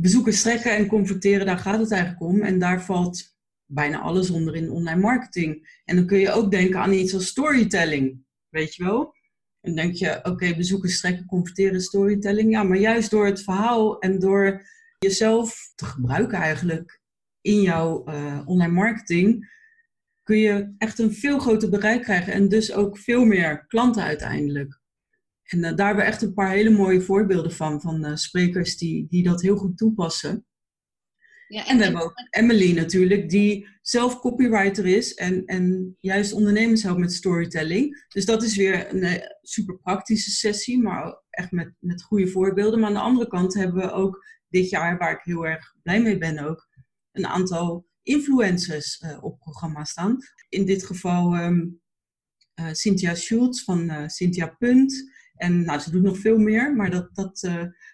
bezoekers trekken en converteren, daar gaat het eigenlijk om. En daar valt bijna alles onder in online marketing. En dan kun je ook denken aan iets als storytelling, weet je wel? En denk je, oké, bezoekers trekken, converteren, storytelling. Ja, maar juist door het verhaal en door jezelf te gebruiken eigenlijk in jouw uh, online marketing kun je echt een veel groter bereik krijgen en dus ook veel meer klanten uiteindelijk. En uh, daar hebben we echt een paar hele mooie voorbeelden van, van uh, sprekers die, die dat heel goed toepassen. Ja, en, en, we hebben ook Emily natuurlijk, die zelf copywriter is en, en juist ondernemers helpt met storytelling. Dus dat is weer een super praktische sessie, maar echt met, met goede voorbeelden. Maar aan de andere kant hebben we ook dit jaar, waar ik heel erg blij mee ben ook, een aantal influencers uh, op programma staan. In dit geval um, uh, Cynthia Schultz van uh, Cynthia Punt. En nou, ze doet nog veel meer, maar dat, dat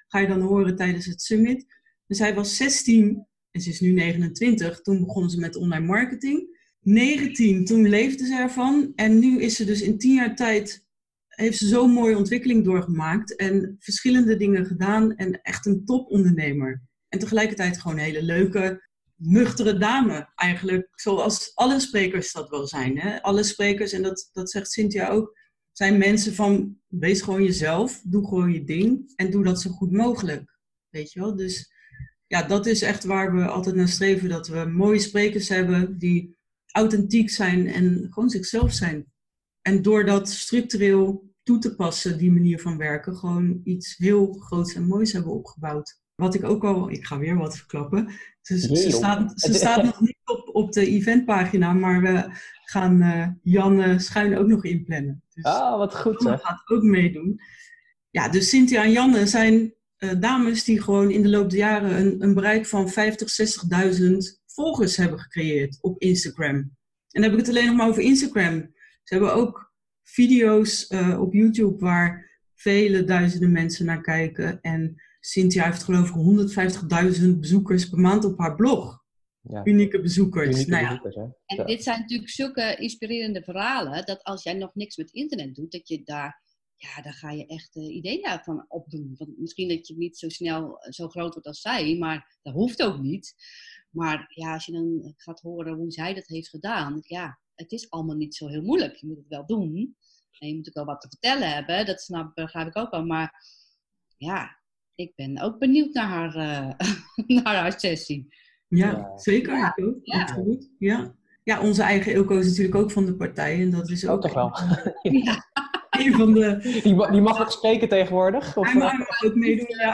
ga je dan horen tijdens het summit. Dus zij was 16 en ze is nu 29. Toen begon ze met online marketing. 19, toen leefde ze ervan. En nu is ze dus in 10 jaar tijd, heeft ze zo'n mooie ontwikkeling doorgemaakt. En verschillende dingen gedaan en echt een topondernemer. En tegelijkertijd gewoon een hele leuke, nuchtere dame eigenlijk. Zoals alle sprekers dat wel zijn. Hè? Alle sprekers, en dat, dat zegt Cynthia ook, zijn mensen van wees gewoon jezelf, doe gewoon je ding en doe dat zo goed mogelijk. Weet je wel? Dus ja, dat is echt waar we altijd naar streven. Dat we mooie sprekers hebben die authentiek zijn en gewoon zichzelf zijn. En door dat structureel toe te passen, die manier van werken, gewoon iets heel groots en moois hebben opgebouwd. Wat ik ook al, ik ga weer wat verklappen. Dus ze, staat, ze staat nog niet op, op de eventpagina, maar we gaan uh, Jan Schuin ook nog inplannen. Dus ah, wat goed hè. gaat ook meedoen. Ja, dus Cynthia en Janne zijn uh, dames die gewoon in de loop der jaren een, een bereik van 50, 60.000 volgers hebben gecreëerd op Instagram. En dan heb ik het alleen nog maar over Instagram. Ze hebben ook video's uh, op YouTube waar vele duizenden mensen naar kijken. En Cynthia heeft geloof ik 150.000 bezoekers per maand op haar blog. Ja. Unieke bezoekers. Unieke nou ja. bezoekers en dit zijn natuurlijk zulke inspirerende verhalen, dat als jij nog niks met internet doet, dat je daar, ja, daar ga je echt uh, ideeën van opdoen. Want misschien dat je niet zo snel eh, zo groot wordt als zij, maar dat hoeft ook niet. Maar ja, als je dan gaat horen hoe zij dat heeft gedaan, ja, het is allemaal niet zo heel moeilijk. Je moet het wel doen. En je moet ook wel wat te vertellen hebben, dat snap, begrijp ik ook wel. Maar ja, ik ben ook benieuwd naar haar, uh, naar haar sessie. Ja, zeker. Ja. Ja. ja. Ja, onze eigen Ilko is natuurlijk ook van de partij. En dat is ook, ook toch wel. ja. Een van de... Die, die mag ook spreken tegenwoordig? Of? Hij mag ook meedoen, ja.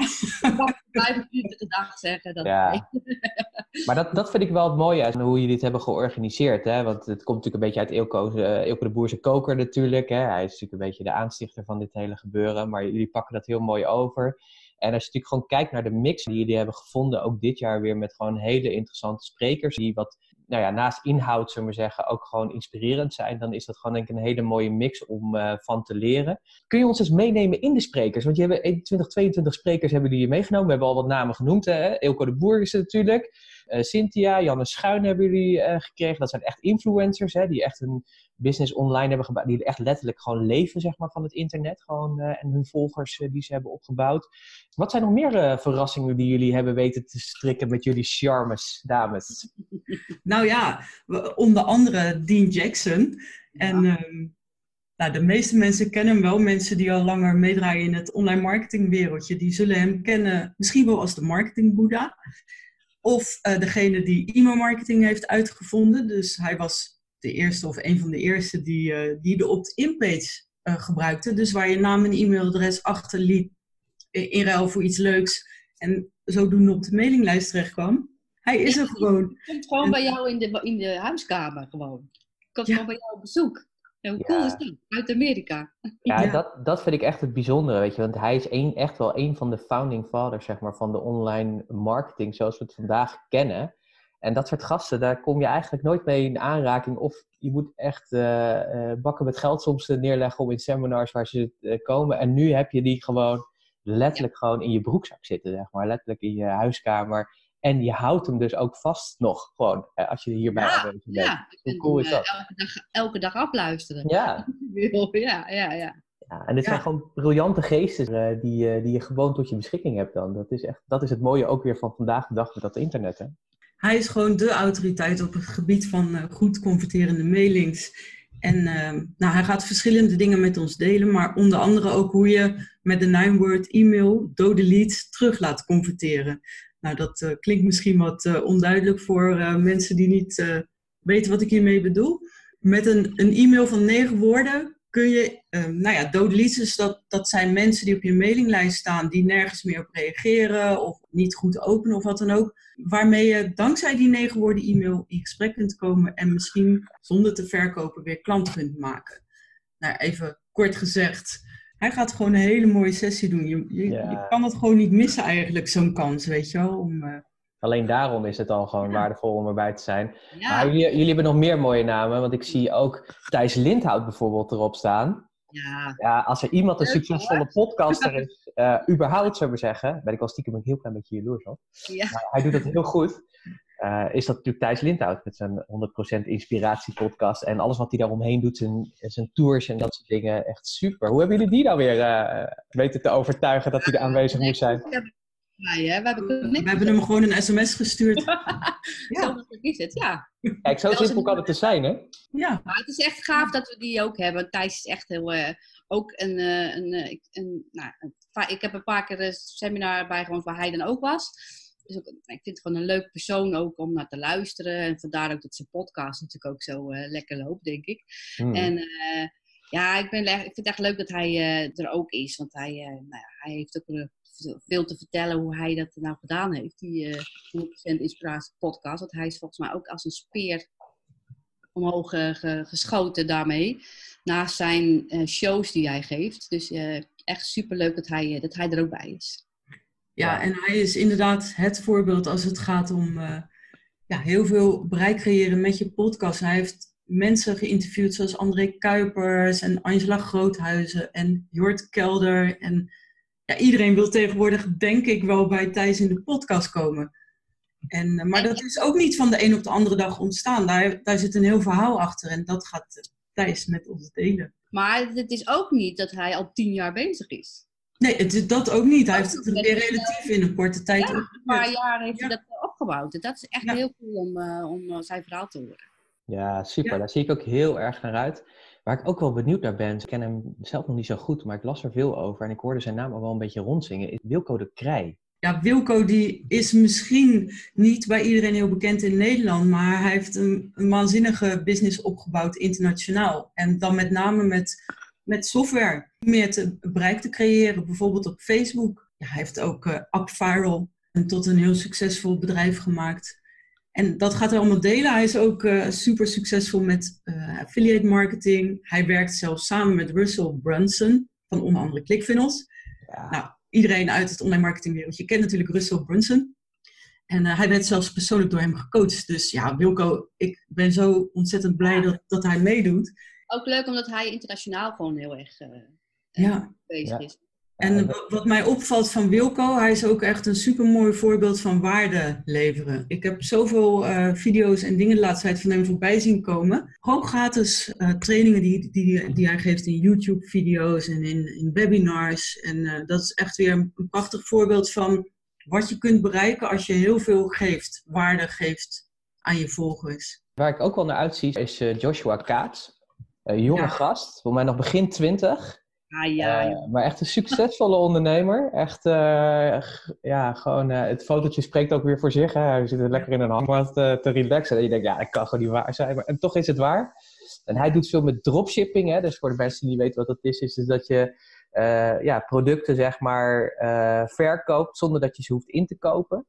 Vijf minuten de dag zeggen. Dat ja. maar dat, dat vind ik wel het mooie uit hoe jullie dit hebben georganiseerd. Hè? Want het komt natuurlijk een beetje uit Ilko, uh, Ilko de Boerse koker natuurlijk. Hè? Hij is natuurlijk een beetje de aanstichter van dit hele gebeuren. Maar jullie pakken dat heel mooi over. En als je natuurlijk gewoon kijkt naar de mix die jullie hebben gevonden, ook dit jaar weer met gewoon hele interessante sprekers, die wat, nou ja, naast inhoud, zullen we zeggen, ook gewoon inspirerend zijn, dan is dat gewoon denk ik een hele mooie mix om uh, van te leren. Kun je ons eens meenemen in de sprekers? Want je hebt 21, 22 sprekers hebben jullie meegenomen. We hebben al wat namen genoemd, hè? Eelco de Boer is het natuurlijk. Uh, Cynthia, Janne Schuin hebben jullie uh, gekregen. Dat zijn echt influencers, hè, die echt een business online hebben gebouwd, die echt letterlijk gewoon leven zeg maar, van het internet gewoon, en hun volgers die ze hebben opgebouwd. Wat zijn nog meer verrassingen die jullie hebben weten te strikken met jullie charmes, dames? Nou ja, onder andere Dean Jackson. En ehm, nou, de meeste mensen kennen hem wel. Mensen die al langer meedraaien in het online marketingwereldje, die zullen hem kennen misschien wel als de marketingboeddha. Of uh, degene die e-mail marketing heeft uitgevonden. Dus hij was de eerste of een van de eerste die, uh, die de opt-in page uh, gebruikte. Dus waar je naam en e-mailadres achterliet in ruil voor iets leuks. En zodoende op de mailinglijst terecht kwam. Hij is er gewoon. Komt gewoon bij jou in de, in de huiskamer gewoon. Komt ja. gewoon bij jou op bezoek. hoe ja. cool is dat? Uit Amerika. Ja, ja, Dat, dat vind ik echt het bijzondere, weet je. Want hij is een, echt wel een van de founding fathers, zeg maar, van de online marketing zoals we het vandaag kennen. En dat soort gasten, daar kom je eigenlijk nooit mee in aanraking. Of je moet echt uh, uh, bakken met geld soms neerleggen om in seminars waar ze uh, komen. En nu heb je die gewoon letterlijk gewoon in je broekzak zitten, zeg maar. Letterlijk in je huiskamer. En je houdt hem dus ook vast nog, gewoon, als je hierbij ja, aanwezig bent. Ja, Hoe cool is dat? Elke dag, elke dag afluisteren. Ja. ja, ja, ja. Ja, en dit zijn gewoon briljante geesten uh, die, uh, die je gewoon tot je beschikking hebt dan. Dat is, echt, dat is het mooie ook weer van vandaag de dag met dat internet. Hè? Hij is gewoon de autoriteit op het gebied van uh, goed converterende mailings. En nou, hij gaat verschillende dingen met ons delen, maar onder andere ook hoe je met de nine-word e-mail dode leads terug laat converteren. Nou, dat uh, klinkt misschien wat uh, onduidelijk voor mensen die niet weten wat ik hiermee bedoel. Met een, een e-mail van negen woorden kun je, nou ja, dus dat, dat zijn mensen die op je mailinglijst staan, die nergens meer op reageren of niet goed openen of wat dan ook. Waarmee je dankzij die negen woorden e-mail in gesprek kunt komen en misschien zonder te verkopen weer klant kunt maken. Nou, even kort gezegd, hij gaat gewoon een hele mooie sessie doen. Je, je, Ja. je kan het gewoon niet missen eigenlijk, zo'n kans, weet je wel. Om, eh, Alleen daarom is het al gewoon Ja. waardevol om erbij te zijn. Ja, Maar jullie, jullie hebben nog meer mooie namen, want ik zie ook Thijs Lindhout bijvoorbeeld erop staan. ja. Ja, als er iemand een succesvolle podcaster is, eh, überhaupt zou ik zeggen, ben ik al stiekem een heel klein beetje jaloers op. ja. Maar hij doet dat heel goed. Eh, is dat natuurlijk Thijs Lindhout met zijn 100% inspiratiepodcast en alles wat hij daaromheen doet, zijn, zijn tours en dat soort dingen. Echt super. Hoe hebben jullie die nou weer eh, weten te overtuigen dat hij er aanwezig moet zijn? Hè? We hebben we hebben hem gewoon een sms gestuurd. Zo makkelijk is het, ja. Kijk, zo simpel kan het dus zijn, hè? Ja, Maar het is echt gaaf dat we die ook hebben. Thijs is echt heel... eh, ook een... eh, een, eh, ik- een, nou, ik heb een paar keer een seminar bijgewoond waar hij dan ook was. Dus ook, ik vind het gewoon een leuk persoon ook om naar te luisteren. En vandaar ook dat zijn podcast natuurlijk ook zo eh, lekker loopt, denk ik. Hmm. En eh, ja, ik, ben, ik vind het echt leuk dat hij eh, er ook is. Want hij, eh, nou ja, hij heeft ook eh, veel te vertellen hoe hij dat nou gedaan heeft. Die eh 100% Inspiratie podcast. Want hij is volgens mij ook als een speer omhoog ge- geschoten daarmee. Naast zijn eh, shows die hij geeft. Dus eh, echt super leuk dat hij, dat hij er ook bij is. ja, en hij is inderdaad het voorbeeld als het gaat om eh, ja, heel veel bereik creëren met je podcast. Hij heeft mensen geïnterviewd zoals André Kuipers en Angela Groothuizen en Jort Kelder. En ja, iedereen wil tegenwoordig, denk ik, wel bij Thijs in de podcast komen. En, eh, maar dat is ook niet van de een op de andere dag ontstaan. Daar, daar zit een heel verhaal achter en dat gaat eh, Thijs met ons delen. Maar het is ook niet dat hij al tien jaar bezig is. Nee, het is dat ook niet. Hij heeft het niet. weer relatief in een korte tijd Ja. Een paar jaar heeft hij dat eh, opgebouwd. Dat is echt Ja. heel cool om, eh, om eh, zijn verhaal te horen. Ja, super. Ja. Daar zie ik ook heel erg naar uit. Waar ik ook wel benieuwd naar ben, ik ken hem zelf nog niet zo goed, maar ik las er veel over en ik hoorde zijn naam al wel een beetje rondzingen, is Wilco de Krij. Ja, Wilco die is misschien niet bij iedereen heel bekend in Nederland, maar hij heeft een, een waanzinnige business opgebouwd internationaal. En dan met name met, met software. Meer te, bereik te creëren, bijvoorbeeld op Facebook. Ja, hij heeft ook eh AppViral en tot een heel succesvol bedrijf gemaakt. En dat gaat hij allemaal delen. Hij is ook eh, super succesvol met eh, affiliate marketing. Hij werkt zelfs samen met Russell Brunson van onder andere ClickFunnels. Ja, Nou, iedereen uit het online marketingwereldje kent natuurlijk Russell Brunson. En eh, hij werd zelfs persoonlijk door hem gecoacht. Dus ja, Wilco, ik ben zo ontzettend blij dat, dat hij meedoet. Ook leuk omdat hij internationaal gewoon heel erg eh, Ja, bezig Ja. is. En wat mij opvalt van Wilco, hij is ook echt een supermooi voorbeeld van waarde leveren. Ik heb zoveel uh, video's en dingen de laatste tijd van hem voorbij zien komen. Gewoon gratis uh, trainingen die, die, die hij geeft in YouTube-video's en in, in webinars. En uh, dat is echt weer een, een prachtig voorbeeld van wat je kunt bereiken als je heel veel geeft, waarde geeft aan je volgers. Waar ik ook wel naar uitzie is Joshua Kaats. Een jonge ja. gast, voor mij nog begin twintig. Ah, ja, uh, maar echt een succesvolle ondernemer. Echt, uh, ja, gewoon, uh, het fotootje spreekt ook weer voor zich. Hè? Hij zit er lekker in een hangmat te, te relaxen. En je denkt, ja, dat kan gewoon niet waar zijn. Maar, en toch is het waar. En hij doet veel met dropshipping. Hè? Dus voor de mensen die niet weten wat dat is, is dus dat je ja, producten, zeg maar, verkoopt zonder dat je ze hoeft in te kopen.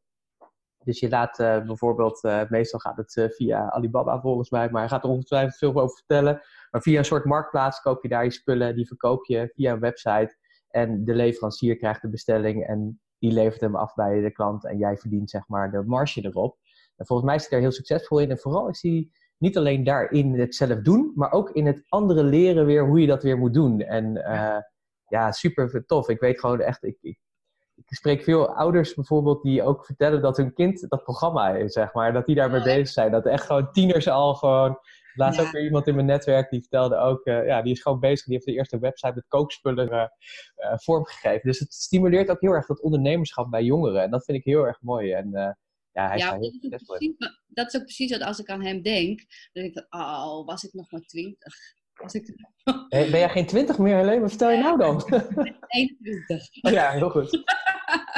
Dus je laat bijvoorbeeld, meestal gaat het via Alibaba volgens mij, maar hij gaat er ongetwijfeld veel over vertellen maar via een soort marktplaats koop je daar je spullen, die verkoop je via een website. En de leverancier krijgt de bestelling en die levert hem af bij de klant. En jij verdient zeg maar de marge erop. En volgens mij is hij daar heel succesvol in. En vooral is hij niet alleen daarin het zelf doen, maar ook in het andere leren weer hoe je dat weer moet doen. En uh, ja, super tof. Ik weet gewoon echt, ik, ik, ik, spreek veel ouders bijvoorbeeld die ook vertellen dat hun kind dat programma is, zeg maar. Dat die daarmee bezig zijn. Dat echt gewoon tieners al gewoon Laatst ook weer iemand in mijn netwerk die vertelde ook, uh, ja, die is gewoon bezig, die heeft de eerste website met kookspullen uh, uh, vormgegeven. Dus het stimuleert ook heel erg dat ondernemerschap bij jongeren. En dat vind ik heel erg mooi. En ja, hij ja, dat, is precies, dat is ook precies wat als ik aan hem denk, dan denk ik, oh, was ik nog maar twintig. Ik... ben jij geen twintig meer, Helene? Wat vertel je nou dan? 21. Oh ja, heel goed.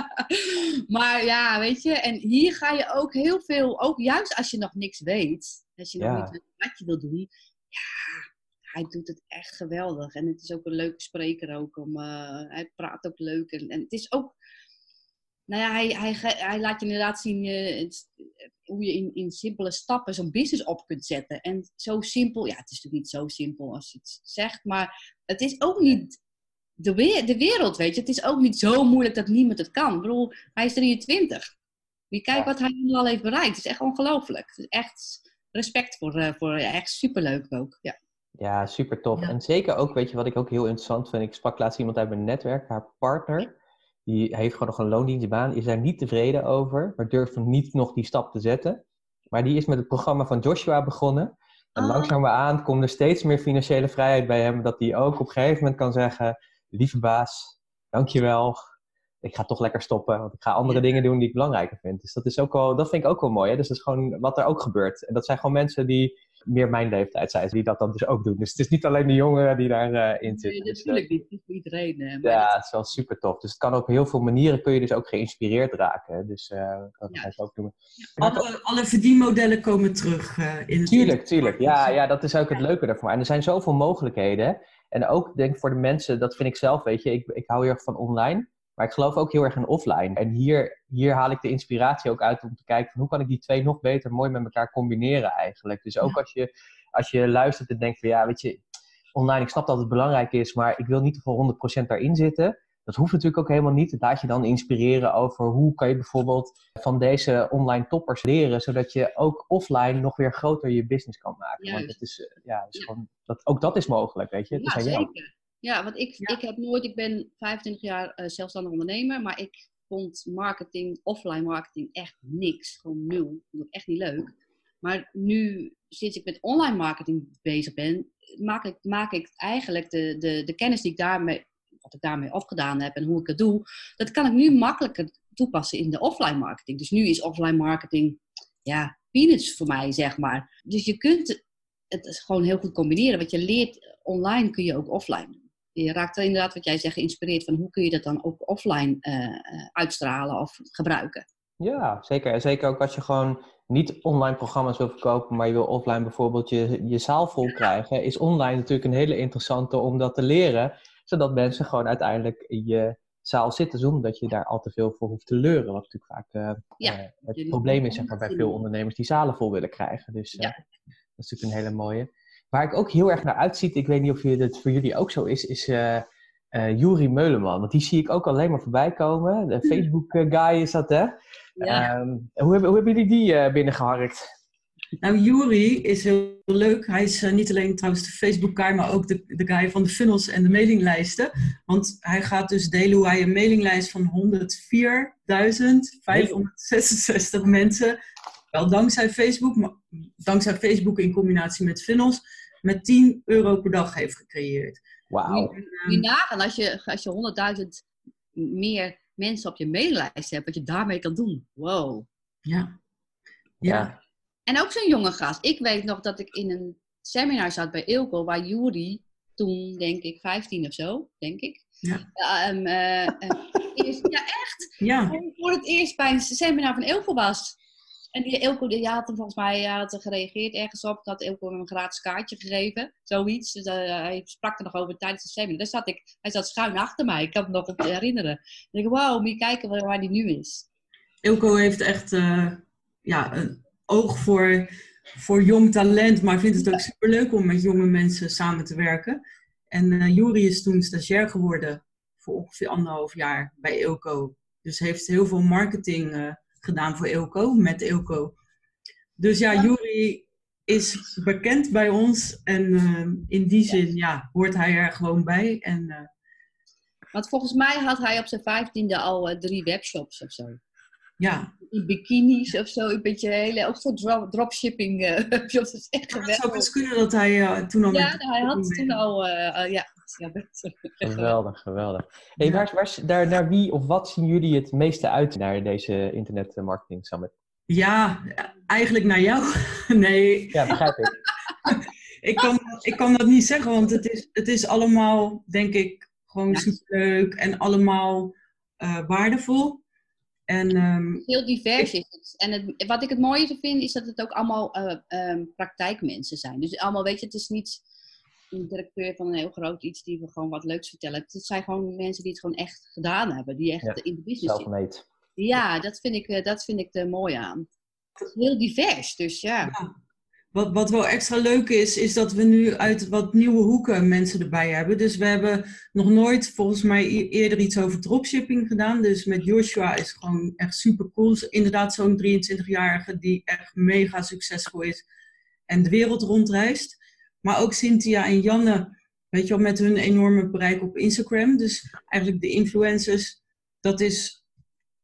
maar ja, weet je, en hier ga je ook heel veel, ook juist als je nog niks weet, als je nog niet weet wat je wil doen, ja, hij doet het echt geweldig. En het is ook een leuke spreker ook. Om, uh, hij praat ook leuk. En, en het is ook, nou ja, hij, hij, hij laat je inderdaad zien uh, het, hoe je in, in simpele stappen zo'n business op kunt zetten. En zo simpel, ja, het is natuurlijk niet zo simpel als je het zegt, maar het is ook niet de, de wereld, weet je. Het is ook niet zo moeilijk dat niemand het kan. Ik bedoel, hij is 23. Wie kijkt wat hij nu al heeft bereikt. Het is echt ongelooflijk. Het is echt respect voor, uh, voor ja, echt superleuk ook. Ja. Ja, super tof. En zeker ook, weet je, wat ik ook heel interessant vind. Ik sprak laatst iemand uit mijn netwerk, haar partner. Die heeft gewoon nog een loondienstbaan, is daar niet tevreden over, maar durft nog niet nog die stap te zetten. Maar die is met het programma van Joshua begonnen. En oh. langzaamaan komt er steeds meer financiële vrijheid bij hem, dat hij ook op een gegeven moment kan zeggen: Lieve baas, dankjewel ik ga toch lekker stoppen, want ik ga andere dingen doen die ik belangrijker vind. Dus dat, is ook wel, dat vind ik ook wel mooi. Hè? Dus dat is gewoon wat er ook gebeurt. En dat zijn gewoon mensen die meer mijn leeftijd zijn, die dat dan dus ook doen. Dus het is niet alleen de jongeren die daarin uh, zitten. Nee, natuurlijk dus, uh, niet. iedereen. Uh, ja, het is wel super tof. Dus het kan op heel veel manieren kun je dus ook geïnspireerd raken. Dus uh, dat ga ik ook doen. Alle, alle verdienmodellen komen terug in het Tuurlijk, tuurlijk. Ja, ja, dat is ook het leuke daarvan. En er zijn zoveel mogelijkheden. En ook denk ik voor de mensen, dat vind ik zelf, weet je, ik, ik hou heel erg van online. Maar ik geloof ook heel erg in offline. En hier, hier haal ik de inspiratie ook uit om te kijken van hoe kan ik die twee nog beter mooi met elkaar combineren eigenlijk. Dus ook als, je, als je luistert en denkt van ja, weet je, online, ik snap dat het belangrijk is, maar ik wil niet voor 100% daarin zitten. Dat hoeft natuurlijk ook helemaal niet. Laat je dan inspireren over hoe kan je bijvoorbeeld van deze online toppers leren, zodat je ook offline nog weer groter je business kan maken. Want het is, eh, ja, is Gewoon, dat, ook dat is mogelijk, weet je. Ja, zeker. Ja, want ik, ik heb nooit, ik ben 25 jaar uh, zelfstandig ondernemer, maar ik vond marketing, offline marketing echt niks. Gewoon nul. Ik vond het echt niet leuk. Maar nu, sinds ik met online marketing bezig ben, maak ik, maak ik eigenlijk de, de, de kennis die ik daarmee, wat ik daarmee opgedaan heb en hoe ik het doe, dat kan ik nu makkelijker toepassen in de offline marketing. Dus nu is offline marketing, ja, peanuts voor mij, zeg maar. Dus je kunt het gewoon heel goed combineren. Wat je leert online kun je ook offline doen je raakt inderdaad wat jij zegt geïnspireerd van hoe kun je dat dan ook offline uh, uitstralen of gebruiken. Ja, zeker. En zeker ook als je gewoon niet online programma's wil verkopen, maar je wil offline bijvoorbeeld je, je zaal vol krijgen, is online natuurlijk een hele interessante om dat te leren, zodat mensen gewoon uiteindelijk in je zaal zitten zonder dat je daar al te veel voor hoeft te leuren. Wat natuurlijk vaak uh, ja, het probleem is zeg maar, bij veel ondernemers die zalen vol willen krijgen. Dus ja. dat is natuurlijk een hele mooie. Waar ik ook heel erg naar uitziet, ik weet niet of het voor jullie ook zo is, is uh, uh, Juri Meuleman. Want die zie ik ook alleen maar voorbij komen. De Facebook-guy is dat, hè? Ja. Um, hoe, hebben, hoe hebben jullie die uh, binnengeharkt? Nou, Juri is heel leuk. Hij is eh, niet alleen trouwens de Facebook-guy, maar ook de, de guy van de funnels en de mailinglijsten. Want hij gaat dus delen hoe hij een mailinglijst van 104.566 mensen, wel dankzij Facebook, maar dankzij Facebook in combinatie met funnels, met 10 euro per dag heeft gecreëerd. Wauw. Je nagaan als je, als je 100.000 meer mensen op je maillijst hebt, wat je daarmee kan doen. Wow. Ja. Ja. En ook zo'n jonge gast. Ik weet nog dat ik in een seminar zat bij Ilko, waar Juri toen, denk ik, 15 of zo, denk ik. Ja. ehm, eh, eh, eerst- ja, echt. Ja. Voor het eerst bij een seminar van Ilko was. En die Ilko, die had hem volgens mij hij had gereageerd ergens op. Dat had Ilko hem een gratis kaartje gegeven. Zoiets. Dus, eh, hij sprak er nog over tijdens het seminar. Daar zat ik, hij zat schuin achter mij. Ik kan me nog op herinneren. Denk ik, wauw, moet je kijken waar, waar die nu is. Ilko heeft echt eh, ja, een oog voor, voor jong talent, maar vindt het ook superleuk om met jonge mensen samen te werken. En eh Juri is toen stagiair geworden voor ongeveer anderhalf jaar bij Ilko. Dus heeft heel veel marketing gedaan voor Ilko, met Ilko. Dus ja, Juri is bekend bij ons en eh, in die zin ja, hoort hij er gewoon bij. En eh, Want volgens mij had hij op zijn vijftiende al eh, drie webshops of zo. ja, In bikinis of zo. Een beetje hele, ook voor drop, dropshipping. Dat is echt het zou geweldig. best kunnen dat hij toen al Ja, hij had toen al... ja, ja, best. Geweldig, geweldig. Hey, Ja. waar, waar, daar, naar wie of wat zien jullie het meeste uit naar deze Internet Marketing Summit? Ja, eigenlijk naar jou. Nee, Ja, begrijp ik. ik kan, ik kan dat niet zeggen, want het is, het is allemaal, denk ik, gewoon Ja. superleuk en allemaal eh, waardevol. En ehm, Heel divers is het. En het, wat ik het mooiste vind, is dat het ook allemaal eh, ehm, praktijkmensen zijn. Dus allemaal, weet je, het is niet een directeur van een heel groot iets die we gewoon wat leuks vertellen. Het zijn gewoon mensen die het gewoon echt gedaan hebben. Die echt Ja, in de business zitten. Ja, dat vind ik, eh, dat vind ik er mooi aan. Het is heel divers, dus ja. wat, wat wel extra leuk is, is dat we nu uit wat nieuwe hoeken mensen erbij hebben. Dus we hebben nog nooit volgens mij e- eerder iets over dropshipping gedaan. Dus met Joshua is gewoon echt super cool. Is Inderdaad zo'n 23-jarige die echt mega succesvol is en de wereld rondreist. Maar ook Cynthia en Janne, weet je wel, met hun enorme bereik op Instagram. Dus eigenlijk de influencers, dat is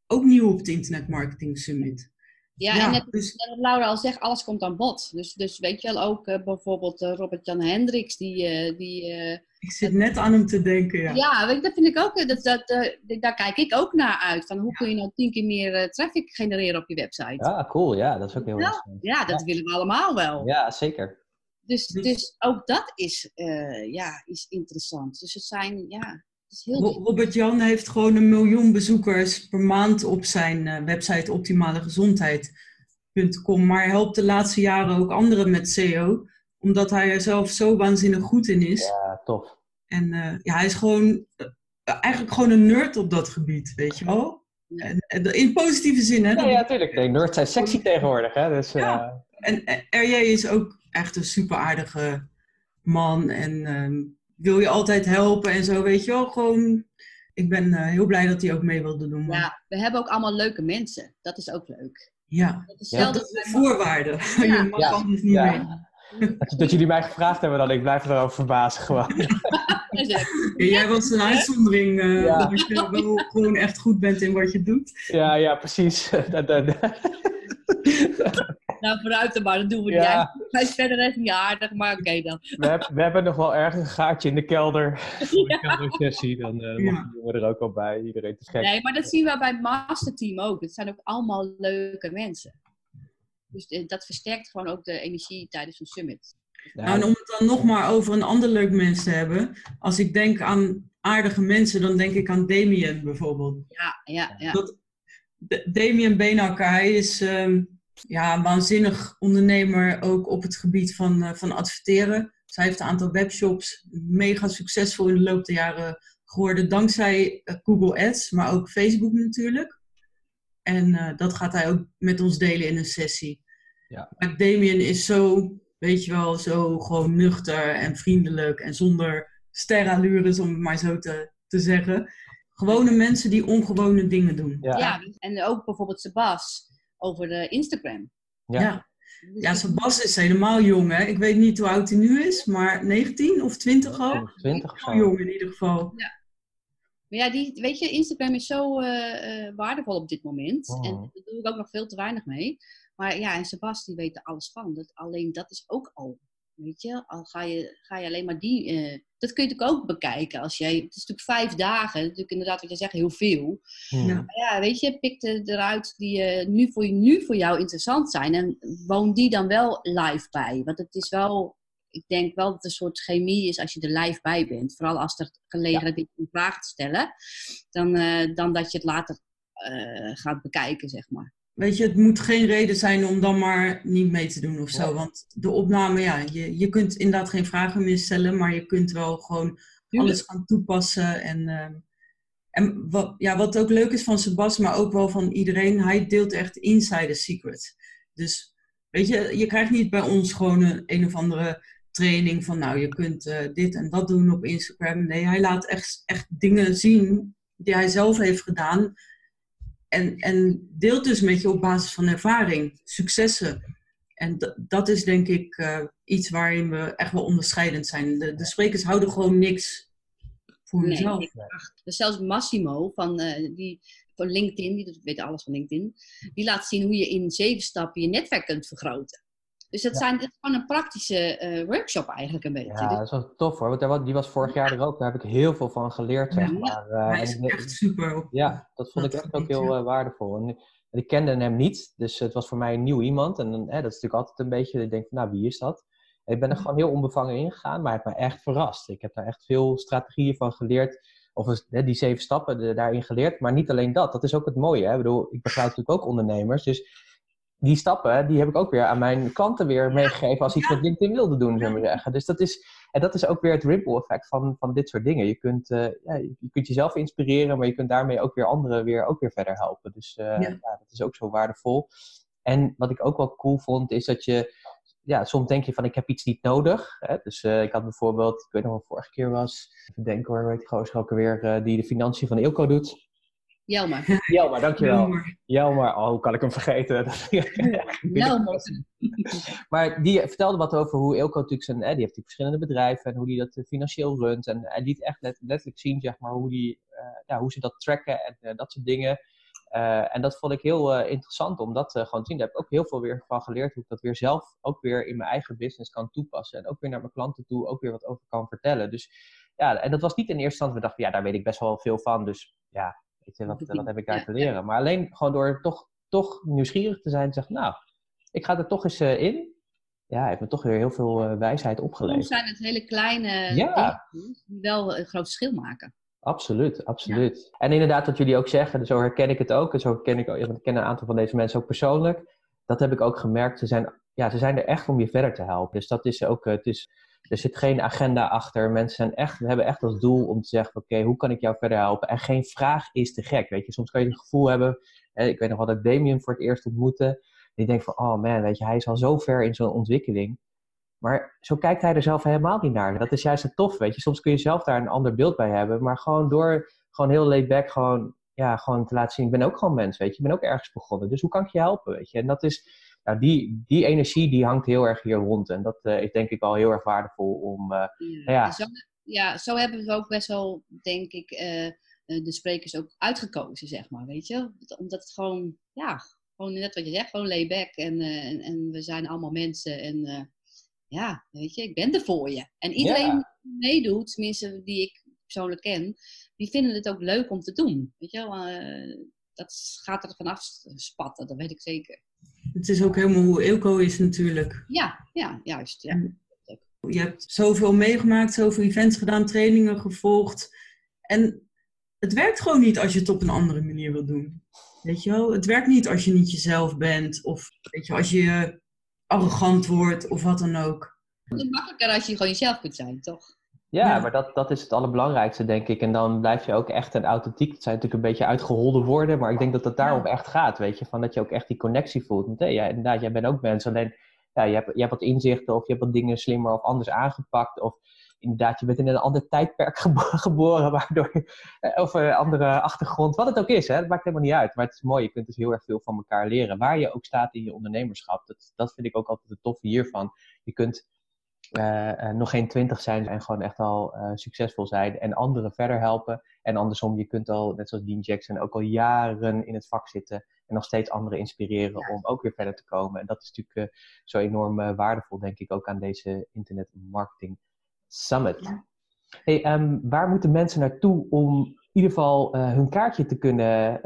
ook nieuw op het Internet Marketing Summit. Ja, en net, dus net wat Laura al zegt, alles komt aan bod. Dus, dus weet je wel, ook eh, bijvoorbeeld eh, Robert-Jan Hendricks, die... eh, die eh, ik zit net aan hem te denken, ja. ja, weet dat vind ik ook, dat, dat, eh, daar kijk ik ook naar uit. Van hoe kun je nou tien keer meer traffic genereren op je website? Ja, Ja, cool. Ja, dat is ook heel Ja. interessant. dat willen we allemaal wel. Ja, zeker. Dus, Dus- dus ook dat is, eh, ja, is interessant. Dus het zijn, ja, het is heel... Ro- Robert Jan heeft gewoon een miljoen bezoekers per maand op zijn eh, website optimalegezondheid.com. Maar helpt de laatste jaren ook anderen met SEO, omdat hij er zelf zo waanzinnig goed in is. Ja, tof. En eh, ja, hij is gewoon eigenlijk gewoon een nerd op dat gebied, weet je wel. En, en in positieve zin, hè. Ja, ja, tuurlijk. Nee, nerds zijn sexy tegenwoordig, hè. Dus, eh, Ja. En RJ is ook echt een super aardige man en ehm, wil je altijd helpen en zo, weet je wel. Gewoon, ik ben eh, heel blij dat hij ook mee wilde doen. man. Ja, we hebben ook allemaal leuke mensen. Dat is ook leuk. ja. Dat is Ja, zelden- Dat is de voorwaarde. Ja. Je mag Ja. anders niet Ja. mee. dat, jullie mij gevraagd hebben, dan ik blijf erover verbazen gewoon. Ja, jij was een uitzondering Ja. dat je wel gewoon echt goed bent in wat je doet. Ja, ja, precies. Nou, vooruit dan maar, dat doen we Ja. niet. Hij is verder echt niet aardig, maar oké dan. we, hebben, we hebben nog wel ergens een gaatje in de kelder. Voor de keldersessie, dan eh Ja. jongen er ook al bij. Iedereen te gek. Nee, maar dat zien we bij het masterteam ook. Het zijn ook allemaal leuke mensen. Dus eh, dat versterkt gewoon ook de energie tijdens een summit. Nou, en om het dan nog maar over een ander leuk mens te hebben. Als ik denk aan aardige mensen, dan denk ik aan Damien bijvoorbeeld. Ja, ja, ja. Dat- Damien Beenhakker, hij is ehm, ja, een waanzinnig ondernemer ook op het gebied van, eh, van adverteren. Zij heeft een aantal webshops mega succesvol in de loop der jaren geworden. Dankzij eh, Google Ads, maar ook Facebook natuurlijk. En eh, dat gaat hij ook met ons delen in een sessie. Ja. Maar Damien is zo, weet je wel, zo gewoon nuchter en vriendelijk en zonder sterallures, om het maar zo te, te zeggen. Gewone mensen die ongewone dingen doen. ja. Ja, en ook bijvoorbeeld Sebas over de Instagram. Ja. Ja. Ja, Sebas is helemaal jong, hè? Ik weet niet hoe oud hij nu is, maar 19 of 20 al? 20 of zo. Jong in ieder geval. Maar ja, die, weet je, Instagram is zo eh, eh, waardevol op dit moment. Oh. En daar doe ik ook nog veel te weinig mee. Maar ja, en Sebas, weet er alles van. Dat, alleen dat is ook al, weet je, al ga je, ga je alleen maar die... eh, dat kun je natuurlijk ook bekijken. Als jij, het is natuurlijk vijf dagen, natuurlijk inderdaad wat je zegt, heel veel. Hmm. Ja. Maar ja, weet je, pik er eruit die eh, nu, voor, nu voor jou interessant zijn. En woon die dan wel live bij. Want het is wel, ik denk wel dat het een soort chemie is als je er live bij bent. Vooral als er gelegenheid is om vragen te stellen. Dan, eh, dan dat je het later gaat bekijken, zeg maar. Weet je, het moet geen reden zijn om dan maar niet mee te doen of zo. Ja. Want de opname, ja, je, je kunt inderdaad geen vragen meer stellen, maar je kunt wel gewoon alles gaan toepassen. En, ehm, en wat, ja, wat ook leuk is van Sebas, maar ook wel van iedereen, hij deelt echt insider secrets. Dus weet je, je krijgt niet bij ons gewoon een, een of andere training van, nou, je kunt eh, dit en dat doen op Instagram. Nee, hij laat echt, echt dingen zien die hij zelf heeft gedaan. En, en deelt dus met je op basis van ervaring, successen. En dat is denk ik eh, iets waarin we echt wel onderscheidend zijn. De, de sprekers houden gewoon niks voor Nee, acht. Dus zelfs Massimo van, eh, die, van LinkedIn, die weet alles van LinkedIn, die laat zien hoe je in zeven stappen je netwerk kunt vergroten. Dus dat, Ja. zijn, dat is gewoon een praktische eh, workshop eigenlijk een beetje. Ja, Dus- dat is wel tof hoor. Want die was vorig jaar er ook. Daar heb ik heel veel van geleerd, zeg Ja. maar. Eh, Hij is echt super. Op, Ja, dat vond ik echt ook heel ja. eh, waardevol. En, en ik kende hem niet, dus het was voor mij een nieuw iemand. En dat is natuurlijk altijd een beetje, ik denk van, nou, wie is dat? En ik ben er gewoon heel onbevangen ingegaan, maar hij heeft me echt verrast. Ik heb daar echt veel strategieën van geleerd, of eens, hè, die zeven stappen de- daarin geleerd. Maar niet alleen dat, dat is ook het mooie. Hè? Ik bedoel, ik begeleid natuurlijk ook ondernemers, dus die stappen, die heb ik ook weer aan mijn klanten weer meegegeven als iets met LinkedIn wilden doen, zullen we maar zeggen. Dus dat is, en dat is ook weer het ripple effect van, van dit soort dingen. Je kunt, eh, ja, je kunt jezelf inspireren, maar je kunt daarmee ook weer anderen weer, ook weer verder helpen. Dus eh, Ja. ja. dat is ook zo waardevol. En wat ik ook wel cool vond, is dat je, ja, soms denk je van ik heb iets niet nodig. Hè? Dus eh, ik had bijvoorbeeld, ik weet nog wat vorige keer was, even denken hoor, weet die gozer ook alweer, eh, die de financiën van Ilko doet. Jelmer. Jelmer, dankjewel. Jelmer, oh, hoe kan ik hem vergeten? Jelmer. maar die vertelde wat over hoe Ilko natuurlijk zijn, hè, die heeft natuurlijk verschillende bedrijven en hoe die dat eh, financieel runt. En hij liet echt let- letterlijk zien, zeg maar, hoe, die, eh, ja, hoe ze dat tracken en eh, dat soort dingen. Eh, en dat vond ik heel eh, interessant om dat eh, gewoon te zien. Daar heb ik ook heel veel weer van geleerd, hoe ik dat weer zelf ook weer in mijn eigen business kan toepassen. En ook weer naar mijn klanten toe ook weer wat over kan vertellen. Dus ja, en dat was niet in eerste instantie, we dachten, ja, daar weet ik best wel veel van. Dus ja, weet je, wat, wat heb ik daar Ja, te leren? Maar alleen gewoon door toch, toch nieuwsgierig te zijn en te zeggen, nou, ik ga er toch eens eh, in. Ja, hij heeft me toch weer heel veel eh, wijsheid Soms opgeleverd. zijn het hele kleine Ja. dingen die wel een groot verschil maken. Absoluut, absoluut. En inderdaad, wat jullie ook zeggen, zo herken ik het ook. En zo herken ik ook, want ik ken een aantal van deze mensen ook persoonlijk. Dat heb ik ook gemerkt. Ze zijn, ja, ze zijn er echt om je verder te helpen. Dus dat is ook, eh, het is, er zit geen agenda achter. Mensen zijn echt, hebben echt als doel om te zeggen, oké, hoe kan ik jou verder helpen? En geen vraag is te gek, weet je. Soms kan je het gevoel hebben, hè, ik weet nog wel dat ik Damien voor het eerst ontmoette. En die denkt van, oh man, weet je, hij is al zo ver in zo'n ontwikkeling. Maar zo kijkt hij er zelf helemaal niet naar. Dat is juist het tof, weet je. Soms kun je zelf daar een ander beeld bij hebben. Maar gewoon door gewoon heel laid back gewoon, ja, gewoon te laten zien... ik ben ook gewoon mens, weet je. Ik ben ook ergens begonnen. Dus hoe kan ik je helpen, weet je. En dat is... Nou, die, die energie die hangt heel erg hier rond. En dat eh, is denk ik wel heel erg waardevol om... eh, Ja. Zo, ja, zo hebben we ook best wel, denk ik, eh, de sprekers ook uitgekozen, zeg maar, weet je. Omdat het gewoon, ja, gewoon net wat je zegt, gewoon lay back. En, en, en we zijn allemaal mensen en ja, weet je, ik ben er voor je. En iedereen die meedoet, tenminste die ik persoonlijk ken, die vinden het ook leuk om te doen. Weet je wel, dat gaat er vanaf spatten, dat weet ik zeker. Het is ook helemaal hoe Ilko is natuurlijk. Ja, ja, juist. Ja. Je hebt zoveel meegemaakt, zoveel events gedaan, trainingen gevolgd. En het werkt gewoon niet als je het op een andere manier wil doen. Weet je wel? Het werkt niet als je niet jezelf bent. Of weet je, als je arrogant wordt of wat dan ook. Het is makkelijker als je gewoon jezelf kunt zijn, toch? Ja, Ja. maar dat, dat is het allerbelangrijkste, denk ik. En dan blijf je ook echt en authentiek. Het zijn natuurlijk een beetje uitgeholde woorden, maar ik denk dat het daarom echt gaat, weet je. Van dat je ook echt die connectie voelt. Want hé, ja, inderdaad, jij bent ook mens. Alleen, ja, je hebt, je hebt wat inzichten of je hebt wat dingen slimmer of anders aangepakt. Of inderdaad, je bent in een ander tijdperk geboren, waardoor je, eh, of een andere achtergrond, wat het ook is, hè, dat maakt helemaal niet uit. Maar het is mooi, je kunt dus heel erg veel van elkaar leren. Waar je ook staat in je ondernemerschap, dat, dat vind ik ook altijd het toffe hiervan. Je kunt nog geen twintig zijn en gewoon echt al uh, succesvol zijn en anderen verder helpen. En andersom, je kunt al, net zoals Dean Jackson, ook al jaren in het vak zitten en nog steeds anderen inspireren om ook weer verder te komen. En dat is natuurlijk zo enorm waardevol, denk ik, ook aan deze Internet Marketing Summit. Hey, um, waar moeten mensen naartoe om in ieder geval hun kaartje te kunnen